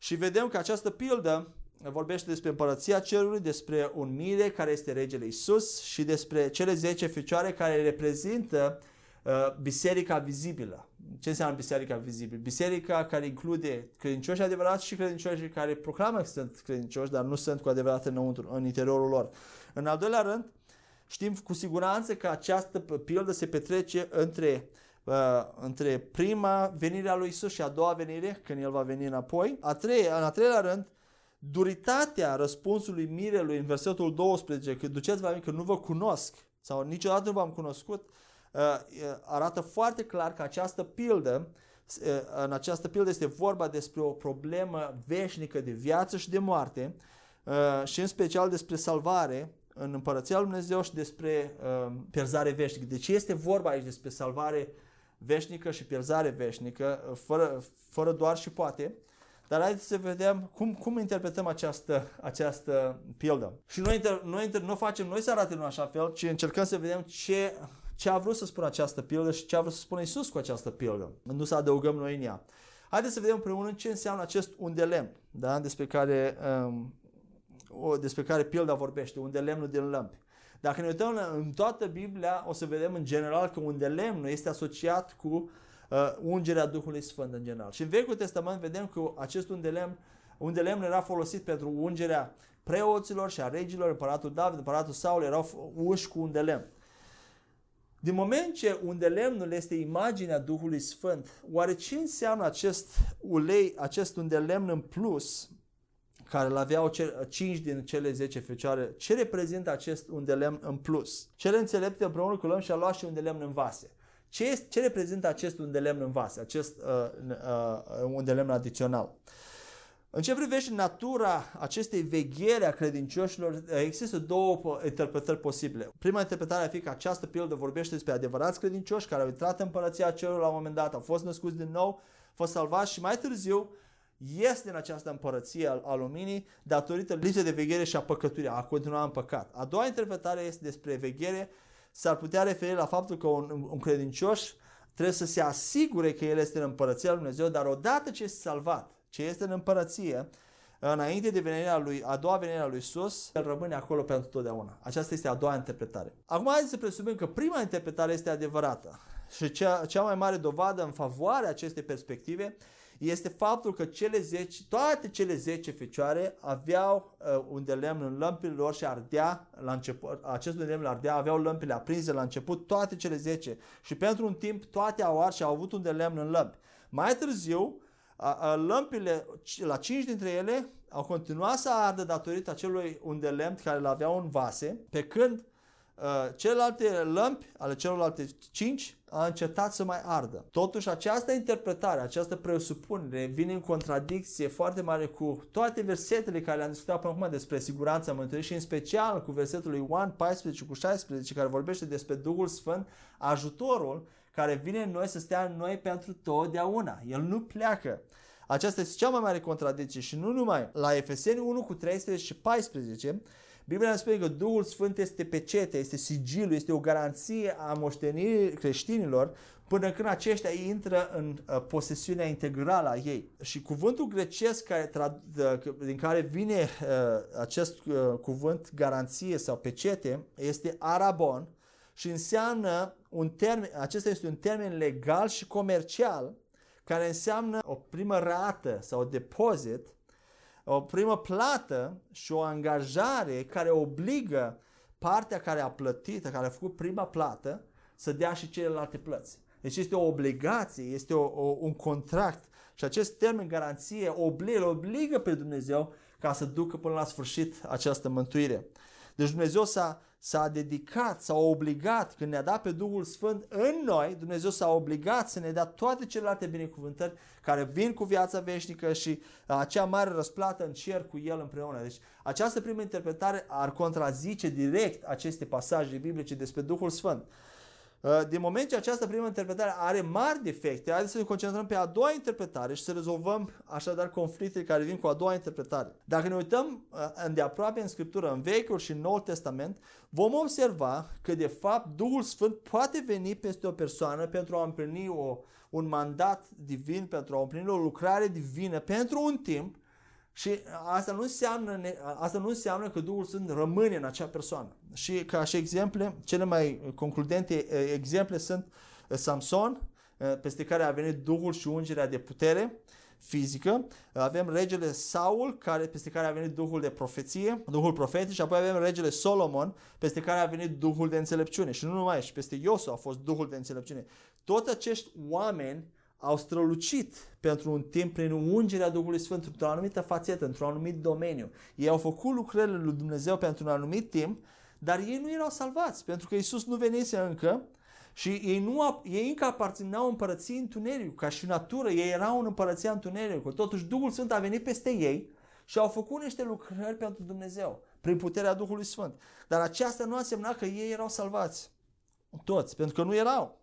Și vedem că această pildă vorbește despre împărăția cerului, despre un mire care este regele Isus și despre cele 10 ficioare care reprezintă uh, biserica vizibilă. Ce înseamnă biserica vizibilă? Biserica care include credincioși adevărați și credincioși care proclamă că sunt credincioși, dar nu sunt cu adevărat înăuntru, în interiorul lor. În al doilea rând, știm cu siguranță că această pildă se petrece între uh, între prima venire a lui Isus și a doua venire, când El va veni înapoi. A treia, în a treilea rând, duritatea răspunsului mirelui în versetul 12, că duceți-vă că nu vă cunosc sau niciodată nu v-am cunoscut, uh, uh, arată foarte clar că această pildă, uh, în această pildă este vorba despre o problemă veșnică de viață și de moarte și în special despre salvare în Împărăția Lui Dumnezeu și despre pierzare veșnică. Deci este vorba aici despre salvare veșnică și pierzare veșnică, fără, fără doar și poate. Dar haideți să vedem cum, cum interpretăm această, această pildă. Și noi, inter, noi inter, nu facem noi să arate în așa fel, ci încercăm să vedem ce, ce a vrut să spună această pildă și ce a vrut să spună Isus cu această pildă. Nu să adăugăm noi în ea. Haideți să vedem împreună ce înseamnă acest un de lemn, da? despre, care, um, o, despre care pilda vorbește, un de lemnul din lămpi. Dacă ne uităm în toată Biblia, o să vedem în general că un de lemn este asociat cu uh, ungerea Duhului Sfânt în general. Și în Vechiul Testament vedem că acest un de lemn, un de lemn era folosit pentru ungerea preoților și a regilor, împăratul David, împăratul Saul erau uși cu un de lemn. Din moment ce unde lemnul este imaginea Duhului Sfânt, oare ce înseamnă acest ulei, acest unde lemn în plus care îl aveau 5 din cele 10 fecioare, ce reprezintă acest un de lemn în plus? Cele înțelepte împreună cu lămpi și-a luat și un de lemn în vase. Ce, este, ce reprezintă acest un de lemn în vase, acest uh, uh, un de lemn adițional? În ce privește natura acestei veghere a credincioșilor, există două interpretări posibile. Prima interpretare ar fi că această pildă vorbește despre adevărați credincioși care au intrat în împărăția cerului la un moment dat, au fost născuți din nou, au fost salvați și mai târziu este în această împărăție al, al luminii datorită lipsei de veghere și a păcăturii, a continua în păcat. A doua interpretare este despre veghere, s-ar putea referi la faptul că un, un credincios trebuie să se asigure că el este în împărăția lui Dumnezeu, dar odată ce este salvat, ce este în împărăție, înainte de venirea lui, a doua venire a lui Isus, el rămâne acolo pentru totdeauna. Aceasta este a doua interpretare. Acum hai să presupun că prima interpretare este adevărată și cea, cea mai mare dovadă în favoarea acestei perspective este faptul că cele 10, toate cele 10 fecioare aveau uh, un de lemn în lămpile lor și ardea la început, acest de lemn ardea, aveau lămpile aprinse la început, toate cele 10 și pentru un timp toate au ars și au avut un de lemn în lămpi. Mai târziu, a, a, lămpile, la 5 dintre ele au continuat să ardă datorită acelui un de lemn care le aveau în vase, pe când Uh, celelalte lămpi ale celorlalte cinci a încetat să mai ardă. Totuși, această interpretare, această presupunere vine în contradicție foarte mare cu toate versetele care le-am discutat până acum despre siguranța mântuirii și în special cu versetul lui Ioan 14 cu 16 care vorbește despre Duhul Sfânt, ajutorul care vine în noi să stea în noi pentru totdeauna. El nu pleacă. Aceasta este cea mai mare contradicție și nu numai. La Efeseni 1 cu 13 și 14 Biblia ne spune că Duhul Sfânt este pecete, este sigilul, este o garanție a moștenirii creștinilor până când aceștia intră în uh, posesiunea integrală a ei. Și cuvântul grecesc care, din care vine uh, acest uh, cuvânt garanție sau pecete este arabon și înseamnă un termen, acesta este un termen legal și comercial care înseamnă o primă rată sau depozit, o primă plată și o angajare care obligă partea care a plătit, care a făcut prima plată, să dea și celelalte plăți. Deci este o obligație, este o, o, un contract și acest termen garanție obligă, obligă pe Dumnezeu ca să ducă până la sfârșit această mântuire. Deci Dumnezeu s-a, s-a dedicat, s-a obligat, când ne-a dat pe Duhul Sfânt în noi, Dumnezeu s-a obligat să ne dea toate celelalte binecuvântări care vin cu viața veșnică și acea mare răsplată în cer cu El împreună. Deci această primă interpretare ar contrazice direct aceste pasaje biblice despre Duhul Sfânt. Uh, din moment ce această primă interpretare are mari defecte, haideți să ne concentrăm pe a doua interpretare și să rezolvăm așadar conflictele care vin cu a doua interpretare. Dacă ne uităm uh, îndeaproape în Scriptură, în Vechiul și în Noul Testament, vom observa că de fapt Duhul Sfânt poate veni peste o persoană pentru a împlini o, un mandat divin, pentru a împlini o lucrare divină pentru un timp și asta nu înseamnă, asta nu înseamnă că Duhul Sfânt rămâne în acea persoană. Și ca și exemple, cele mai concludente exemple sunt Samson, peste care a venit Duhul și ungerea de putere fizică. Avem regele Saul, care, peste care a venit Duhul de profeție, Duhul profetic și apoi avem regele Solomon, peste care a venit Duhul de înțelepciune. Și nu numai, și peste Iosu a fost Duhul de înțelepciune. Toți acești oameni au strălucit pentru un timp prin ungerea Duhului Sfânt într-o anumită fațetă, într-un anumit domeniu. Ei au făcut lucrările lui Dumnezeu pentru un anumit timp, dar ei nu erau salvați, pentru că Isus nu venise încă și ei, nu, ei încă aparțineau împărăției întunericului, ca și natură, ei erau în împărăția întunericului. Totuși Duhul Sfânt a venit peste ei și au făcut niște lucrări pentru Dumnezeu, prin puterea Duhului Sfânt. Dar aceasta nu a însemnat că ei erau salvați. Toți, pentru că nu erau.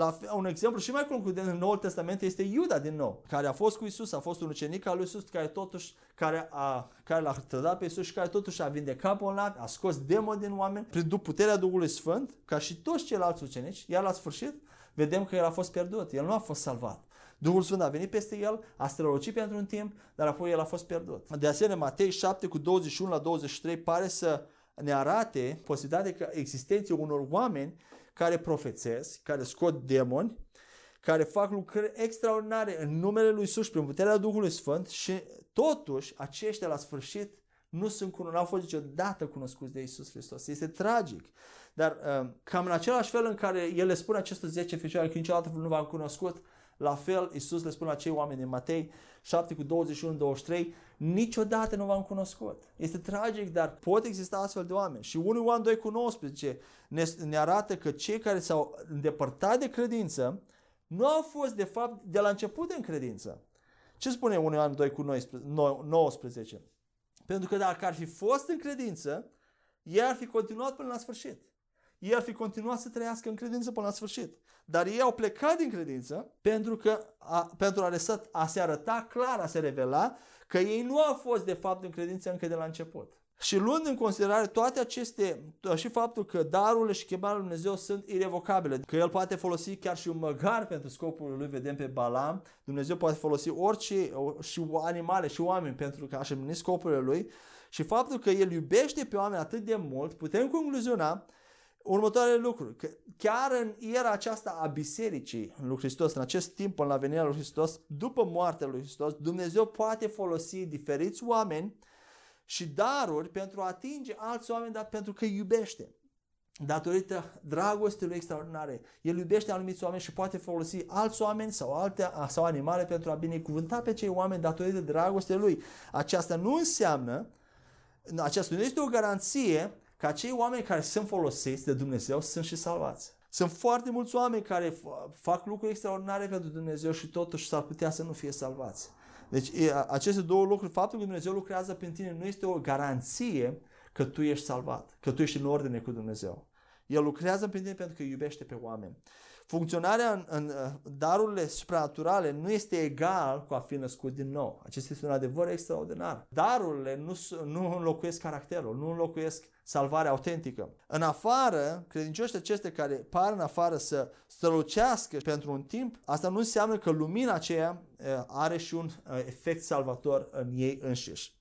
La un exemplu și mai concludent în Noul Testament este Iuda din nou, care a fost cu Isus, a fost un ucenic al lui Isus, care totuși care, a, care l-a trădat pe Isus și care totuși a vindecat bolnavi, a scos demoni din oameni prin puterea Duhului Sfânt, ca și toți ceilalți ucenici, iar la sfârșit vedem că el a fost pierdut, el nu a fost salvat. Duhul Sfânt a venit peste el, a strălucit pentru un timp, dar apoi el a fost pierdut. De asemenea, Matei 7 cu 21 la 23 pare să ne arate posibilitatea că existenței unor oameni care profețesc, care scot demoni, care fac lucrări extraordinare în numele lui Isus prin puterea Duhului Sfânt și totuși aceștia la sfârșit nu sunt nu au fost niciodată cunoscuți de Isus Hristos. Este tragic. Dar uh, cam în același fel în care el le spune acestor 10 ficioare că niciodată nu v-am cunoscut, la fel Isus le spune la cei oameni din Matei 7 cu 21-23, niciodată nu v-am cunoscut. Este tragic, dar pot exista astfel de oameni. Și 1 Ioan 2 cu 19 ne, ne arată că cei care s-au îndepărtat de credință nu au fost de fapt de la început în credință. Ce spune 1 Ioan 2 cu 19? Pentru că dacă ar fi fost în credință, ei ar fi continuat până la sfârșit ei ar fi continuat să trăiască în credință până la sfârșit. Dar ei au plecat din credință pentru, că a, pentru a, lăsat, a se arăta clar, a se revela că ei nu au fost de fapt în credință încă de la început. Și luând în considerare toate aceste, și faptul că darurile și chemarea lui Dumnezeu sunt irrevocabile, că El poate folosi chiar și un măgar pentru scopul lui, vedem pe Balam, Dumnezeu poate folosi orice, și animale și oameni pentru că așa scopurile lui, și faptul că El iubește pe oameni atât de mult, putem concluziona următoarele lucruri. Că chiar în era aceasta a bisericii lui Hristos, în acest timp până la venirea lui Hristos, după moartea lui Hristos, Dumnezeu poate folosi diferiți oameni și daruri pentru a atinge alți oameni, dar pentru că iubește. Datorită dragostei lui extraordinare. El iubește anumiți oameni și poate folosi alți oameni sau alte sau animale pentru a binecuvânta pe cei oameni datorită dragostei lui. Aceasta nu înseamnă, aceasta nu este o garanție că acei oameni care sunt folosiți de Dumnezeu sunt și salvați. Sunt foarte mulți oameni care fac lucruri extraordinare pentru Dumnezeu și totuși s-ar putea să nu fie salvați. Deci aceste două lucruri, faptul că Dumnezeu lucrează pentru tine nu este o garanție că tu ești salvat, că tu ești în ordine cu Dumnezeu. El lucrează pentru tine pentru că iubește pe oameni. Funcționarea în, în darurile supranaturale nu este egal cu a fi născut din nou. Acesta este un adevăr extraordinar. Darurile nu, nu înlocuiesc caracterul, nu înlocuiesc salvarea autentică. În afară, credincioșii acestea care par în afară să strălucească pentru un timp, asta nu înseamnă că lumina aceea are și un efect salvator în ei înșiși.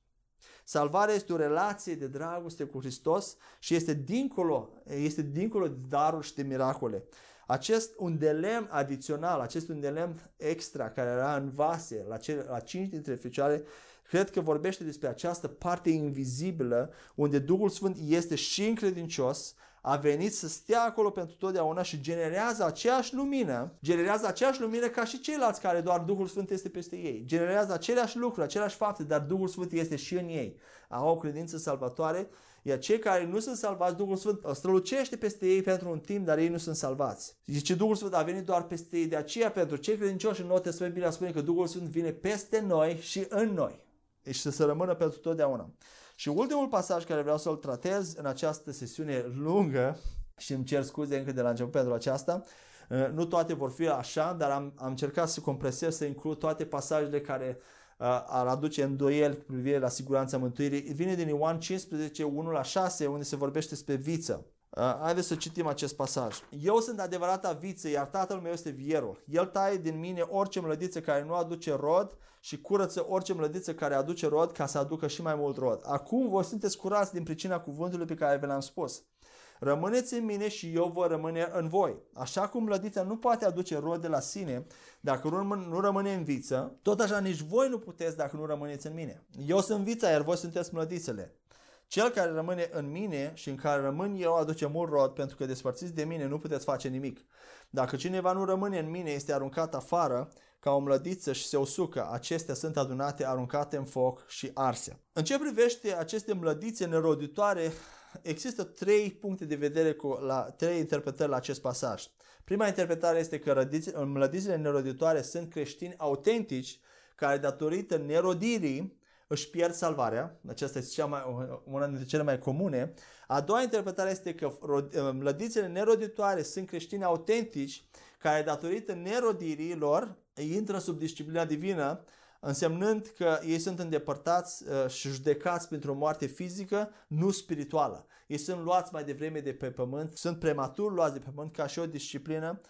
Salvarea este o relație de dragoste cu Hristos și este dincolo, este dincolo de daruri și de miracole. Acest undelem adițional, acest undelem extra care era în vase la, cele, la cinci dintre ficioare, cred că vorbește despre această parte invizibilă unde Duhul Sfânt este și încredincios, a venit să stea acolo pentru totdeauna și generează aceeași lumină, generează aceeași lumină ca și ceilalți care doar Duhul Sfânt este peste ei. Generează aceleași lucruri, aceleași fapte, dar Duhul Sfânt este și în ei. Au o credință salvatoare, iar cei care nu sunt salvați, Duhul Sfânt strălucește peste ei pentru un timp, dar ei nu sunt salvați. Zice, Duhul Sfânt a venit doar peste ei, de aceea pentru cei credincioși în Noul Testament Biblia spune că Duhul Sfânt vine peste noi și în noi. Deci să se rămână pentru totdeauna. Și ultimul pasaj care vreau să-l tratez în această sesiune lungă, și îmi cer scuze încă de la început pentru aceasta, uh, nu toate vor fi așa, dar am, am încercat să compresez, să includ toate pasajele care uh, ar aduce îndoieli cu privire la siguranța mântuirii. Vine din Ioan 15, 1 la 6, unde se vorbește despre viță. Uh, haideți să citim acest pasaj. Eu sunt adevărata viță, iar tatăl meu este vierul. El taie din mine orice mlădiță care nu aduce rod și curăță orice mlădiță care aduce rod ca să aducă și mai mult rod. Acum voi sunteți curați din pricina cuvântului pe care vi l-am spus. Rămâneți în mine și eu voi rămâne în voi. Așa cum mlădița nu poate aduce rod de la sine dacă nu, nu rămâne în viță, tot așa nici voi nu puteți dacă nu rămâneți în mine. Eu sunt vița, iar voi sunteți mlădițele. Cel care rămâne în mine și în care rămân eu aduce mult rod, pentru că despărțiți de mine nu puteți face nimic. Dacă cineva nu rămâne în mine, este aruncat afară ca o mlădiță și se usucă. Acestea sunt adunate, aruncate în foc și arse. În ce privește aceste mlădițe neroditoare, există trei puncte de vedere cu la trei interpretări la acest pasaj. Prima interpretare este că mlădițele neroditoare sunt creștini autentici care datorită nerodirii își pierd salvarea, aceasta este cea mai, una dintre cele mai comune. A doua interpretare este că mlădițele neroditoare sunt creștini autentici care datorită nerodirii lor intră sub disciplina divină, însemnând că ei sunt îndepărtați uh, și judecați pentru o moarte fizică, nu spirituală. Ei sunt luați mai devreme de pe pământ, sunt prematur luați de pe pământ ca și o disciplină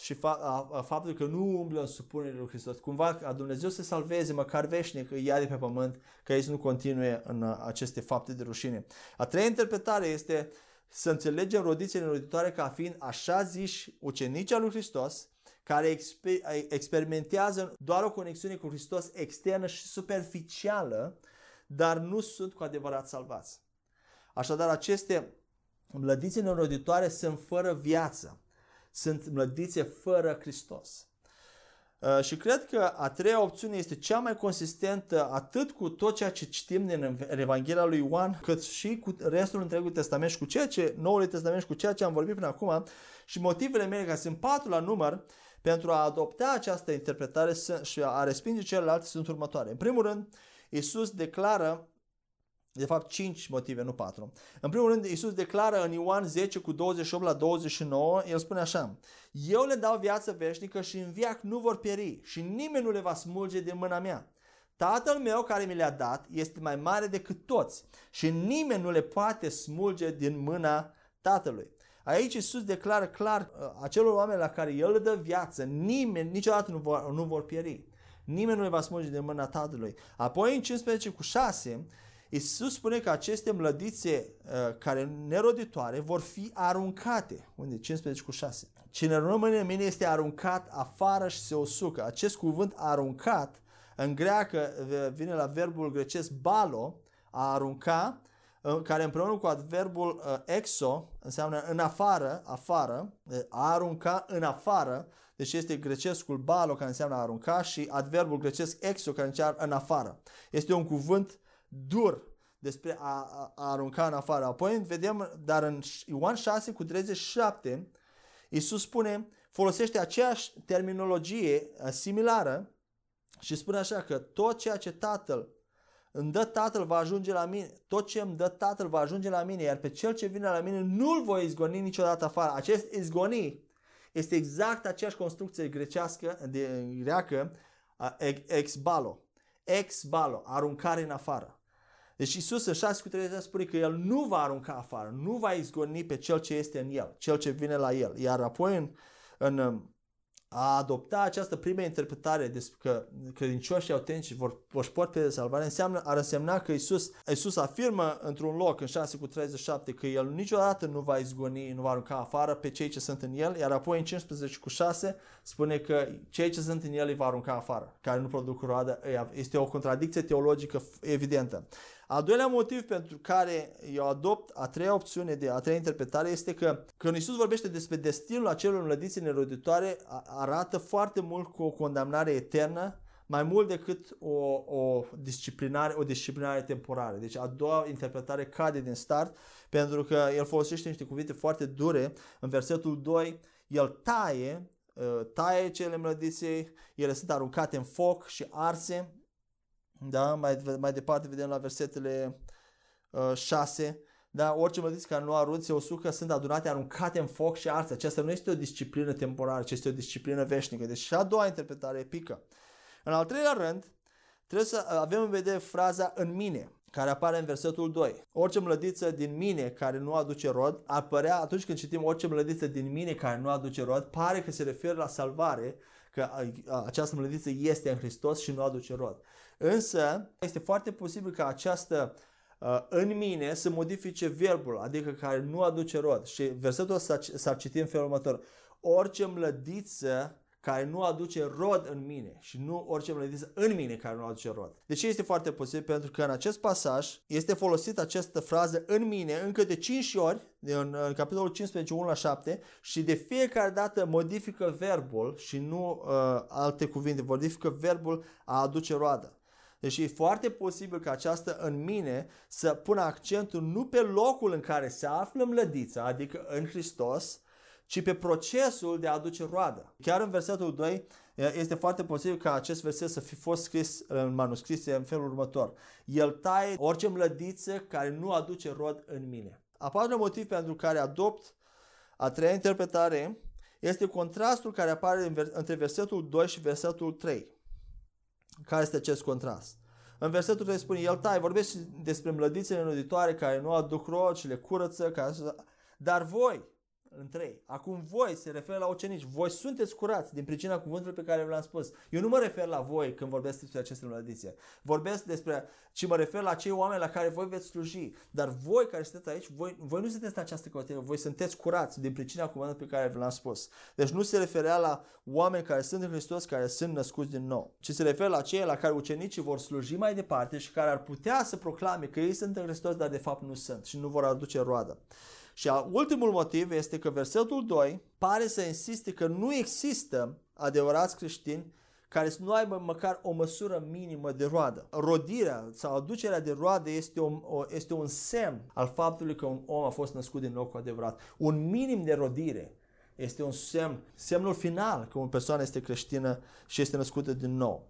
și fa- a, a, faptul că nu umblă în supunere lui Hristos. Cumva ca Dumnezeu să salveze măcar veșnic, îi ia de pe pământ, ca ei să nu continue în uh, aceste fapte de rușine. A treia interpretare este să înțelegem rodițele roditoare ca fiind așa ziși ucenici al lui Hristos, care exper- experimentează doar o conexiune cu Hristos externă și superficială, dar nu sunt cu adevărat salvați. Așadar, aceste mlădițe neroditoare sunt fără viață sunt mlădițe fără Hristos. Uh, și cred că a treia opțiune este cea mai consistentă atât cu tot ceea ce citim din Evanghelia lui Ioan, cât și cu restul întregului testament și cu ceea ce Noul Testament și cu ceea ce am vorbit până acum și motivele mele, care sunt patru la număr, pentru a adopta această interpretare și a respinge celelalte sunt următoare. În primul rând, Iisus declară de fapt, 5 motive, nu 4. În primul rând, Iisus declară în Ioan 10 cu 28 la 29, el spune așa, Eu le dau viață veșnică și în viac nu vor pieri și nimeni nu le va smulge din mâna mea. Tatăl meu care mi le-a dat este mai mare decât toți și nimeni nu le poate smulge din mâna Tatălui. Aici Iisus declară clar uh, acelor oameni la care El le dă viață, nimeni niciodată nu vor, nu vor pieri. Nimeni nu le va smulge din mâna Tatălui. Apoi în 15 cu 6, Isus spune că aceste mlădițe uh, care neroditoare vor fi aruncate. Unde? 15 cu 6. Cine rămâne în mine este aruncat afară și se usucă. Acest cuvânt aruncat în greacă vine la verbul grecesc balo, a arunca, uh, care împreună cu adverbul uh, exo înseamnă în afară, afară, a arunca în afară, deci este grecescul balo care înseamnă a arunca și adverbul grecesc exo care înseamnă în afară. Este un cuvânt dur despre a, a, a arunca în afară. Apoi vedem, dar în Ioan 6 cu 37, Iisus spune, folosește aceeași terminologie uh, similară și spune așa că tot ceea ce Tatăl îmi dă Tatăl va ajunge la mine, tot ce îmi dă Tatăl va ajunge la mine, iar pe cel ce vine la mine nu-l voi izgoni niciodată afară. Acest izgoni este exact aceeași construcție grecească, de greacă, ex-balo. Ex-balo, aruncare în afară. Deci Isus în 6 cu 30 spune că El nu va arunca afară, nu va izgoni pe cel ce este în El, cel ce vine la El. Iar apoi în, în a adopta această primă interpretare despre că credincioșii autentici vor, își pot pe salvare înseamnă, ar însemna că Isus, Isus afirmă într-un loc în 6 cu 37 că El niciodată nu va izgoni, nu va arunca afară pe cei ce sunt în El, iar apoi în 15 cu 6 spune că cei ce sunt în El îi va arunca afară, care nu produc roadă. Este o contradicție teologică evidentă. Al doilea motiv pentru care eu adopt a treia opțiune, de a treia interpretare, este că când Iisus vorbește despre destinul acelor înlădiți neroditoare, arată foarte mult cu o condamnare eternă, mai mult decât o, o, disciplinare, o disciplinare temporară. Deci a doua interpretare cade din start, pentru că el folosește niște cuvinte foarte dure. În versetul 2, el taie, uh, taie cele mlădiței, ele sunt aruncate în foc și arse, da? Mai, mai departe vedem la versetele uh, 6. Da? Orice mădiți care nu arunți se usucă sunt adunate, aruncate în foc și arse. Aceasta nu este o disciplină temporară, ci este o disciplină veșnică. Deci și a doua interpretare epică. În al treilea rând, trebuie să avem în vedere fraza în mine, care apare în versetul 2. Orice mlădiță din mine care nu aduce rod, apărea atunci când citim orice mlădiță din mine care nu aduce rod, pare că se referă la salvare, că această mlădiță este în Hristos și nu aduce rod. Însă, este foarte posibil ca această uh, în mine să modifice verbul, adică care nu aduce rod. Și versetul s-ar citi în felul următor. Orice mlădiță care nu aduce rod în mine și nu orice mlădiță în mine care nu aduce rod. De ce este foarte posibil? Pentru că în acest pasaj este folosit această frază în mine încă de 5 ori, în, în capitolul 15, 1 la 7 și de fiecare dată modifică verbul și nu uh, alte cuvinte, modifică verbul a aduce roadă. Deci e foarte posibil ca această în mine să pună accentul nu pe locul în care se află mlădița, adică în Hristos, ci pe procesul de a aduce roadă. Chiar în versetul 2 este foarte posibil ca acest verset să fi fost scris în manuscris în felul următor. El taie orice mlădiță care nu aduce rod în mine. A patra motiv pentru care adopt a treia interpretare este contrastul care apare între versetul 2 și versetul 3. Care este acest contrast? În versetul 3 spune, el tai, vorbește despre mlădițele înuditoare care nu aduc rod și le curăță, care... dar voi, în 3. Acum voi se referă la ucenici. Voi sunteți curați din pricina cuvântului pe care v-l-am spus. Eu nu mă refer la voi când vorbesc despre aceste mlădițe. Vorbesc despre, ci mă refer la cei oameni la care voi veți sluji. Dar voi care sunteți aici, voi, voi nu sunteți în această categorie. Voi sunteți curați din pricina cuvântului pe care v-l-am spus. Deci nu se referea la oameni care sunt în Hristos, care sunt născuți din nou. Ci se referă la cei la care ucenicii vor sluji mai departe și care ar putea să proclame că ei sunt în Hristos, dar de fapt nu sunt și nu vor aduce roadă. Și ultimul motiv este că versetul 2 pare să insiste că nu există adevărați creștini care să nu aibă măcar o măsură minimă de roadă. Rodirea sau aducerea de roade este, o, o, este un semn al faptului că un om a fost născut din nou cu adevărat. Un minim de rodire este un semn, semnul final că o persoană este creștină și este născută din nou.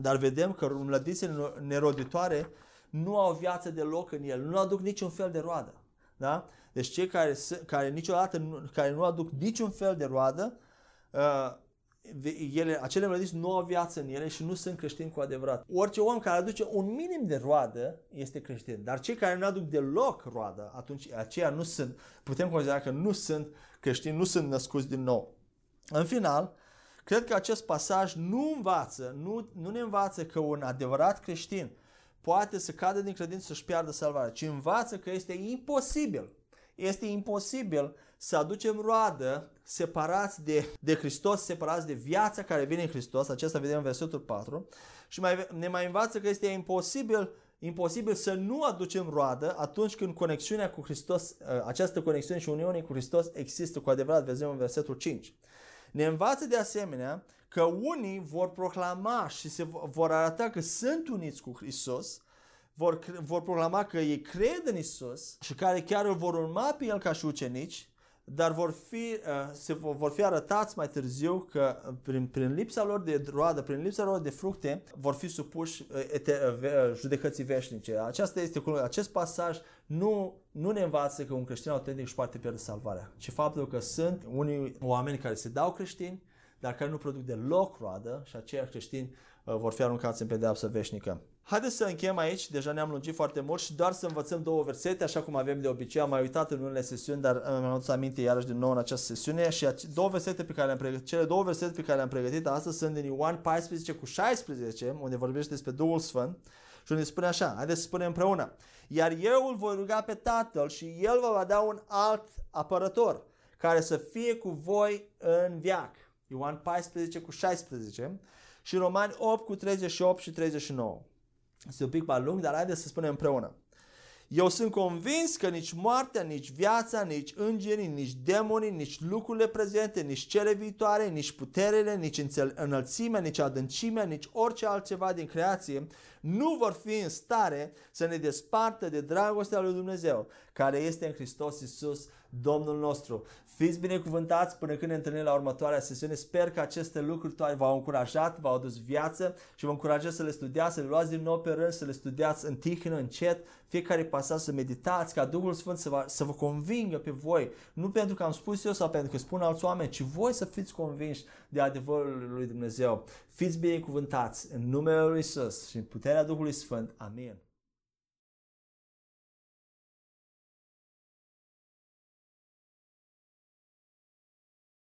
Dar vedem că mlădițele neroditoare nu au viață deloc în el, nu aduc niciun fel de roadă. Da? Deci cei care, care niciodată nu, care nu aduc niciun fel de roadă, uh, ele, acele mlădiți nu au viață în ele și nu sunt creștini cu adevărat. Orice om care aduce un minim de roadă este creștin, dar cei care nu aduc deloc roadă, atunci aceia nu sunt, putem considera că nu sunt creștini, nu sunt născuți din nou. În final, cred că acest pasaj nu învață, nu, nu ne învață că un adevărat creștin poate să cadă din credință să-și piardă salvarea, ci învață că este imposibil este imposibil să aducem roadă separați de, de Hristos, separați de viața care vine în Hristos, acesta vedem în versetul 4, și mai, ne mai învață că este imposibil, imposibil să nu aducem roadă atunci când conexiunea cu Hristos, ă, această conexiune și uniune cu Hristos există cu adevărat, vedem în versetul 5. Ne învață de asemenea că unii vor proclama și se vor arăta că sunt uniți cu Hristos, vor, vor proclama că ei cred în Isus și care chiar îl vor urma pe el ca și ucenici, dar vor fi, uh, se vor fi arătați mai târziu că uh, prin, prin lipsa lor de roadă, prin lipsa lor de fructe, vor fi supuși uh, ete, judecății veșnice. Aceasta este, acest pasaj nu, nu ne învață că un creștin autentic își poate pierde salvarea, ci faptul că sunt unii oameni care se dau creștini, dar care nu produc deloc roadă și aceia creștini vor fi aruncați în pedeapsă veșnică. Haideți să încheiem aici, deja ne-am lungit foarte mult și doar să învățăm două versete, așa cum avem de obicei. Am mai uitat în unele sesiuni, dar mi-am adus aminte iarăși din nou în această sesiune și două versete pe care le-am pregătit, cele două versete pe care le-am pregătit astăzi sunt din Ioan 14 cu 16, unde vorbește despre Duhul Sfânt și unde spune așa, haideți să spunem împreună. Iar eu îl voi ruga pe Tatăl și El vă va da un alt apărător, care să fie cu voi în viac. Ioan 14 cu 16 și Romani 8 cu 38 și 39. Este un pic mai lung, dar haideți să spunem împreună. Eu sunt convins că nici moartea, nici viața, nici îngerii, nici demonii, nici lucrurile prezente, nici cele viitoare, nici puterele, nici înălțimea, nici adâncimea, nici orice altceva din creație nu vor fi în stare să ne despartă de dragostea lui Dumnezeu, care este în Hristos Iisus, Domnul nostru. Fiți binecuvântați până când ne întâlnim la următoarea sesiune. Sper că aceste lucruri toate v-au încurajat, v-au adus viață și vă încurajez să le studiați, să le luați din nou pe rând, să le studiați în tihnă, încet, fiecare pasaj să meditați, ca Duhul Sfânt să vă, să vă convingă pe voi. Nu pentru că am spus eu sau pentru că spun alți oameni, ci voi să fiți convinși de adevărul lui Dumnezeu. Fiți binecuvântați în numele Lui Isus și în puterea Duhului Sfânt. Amin.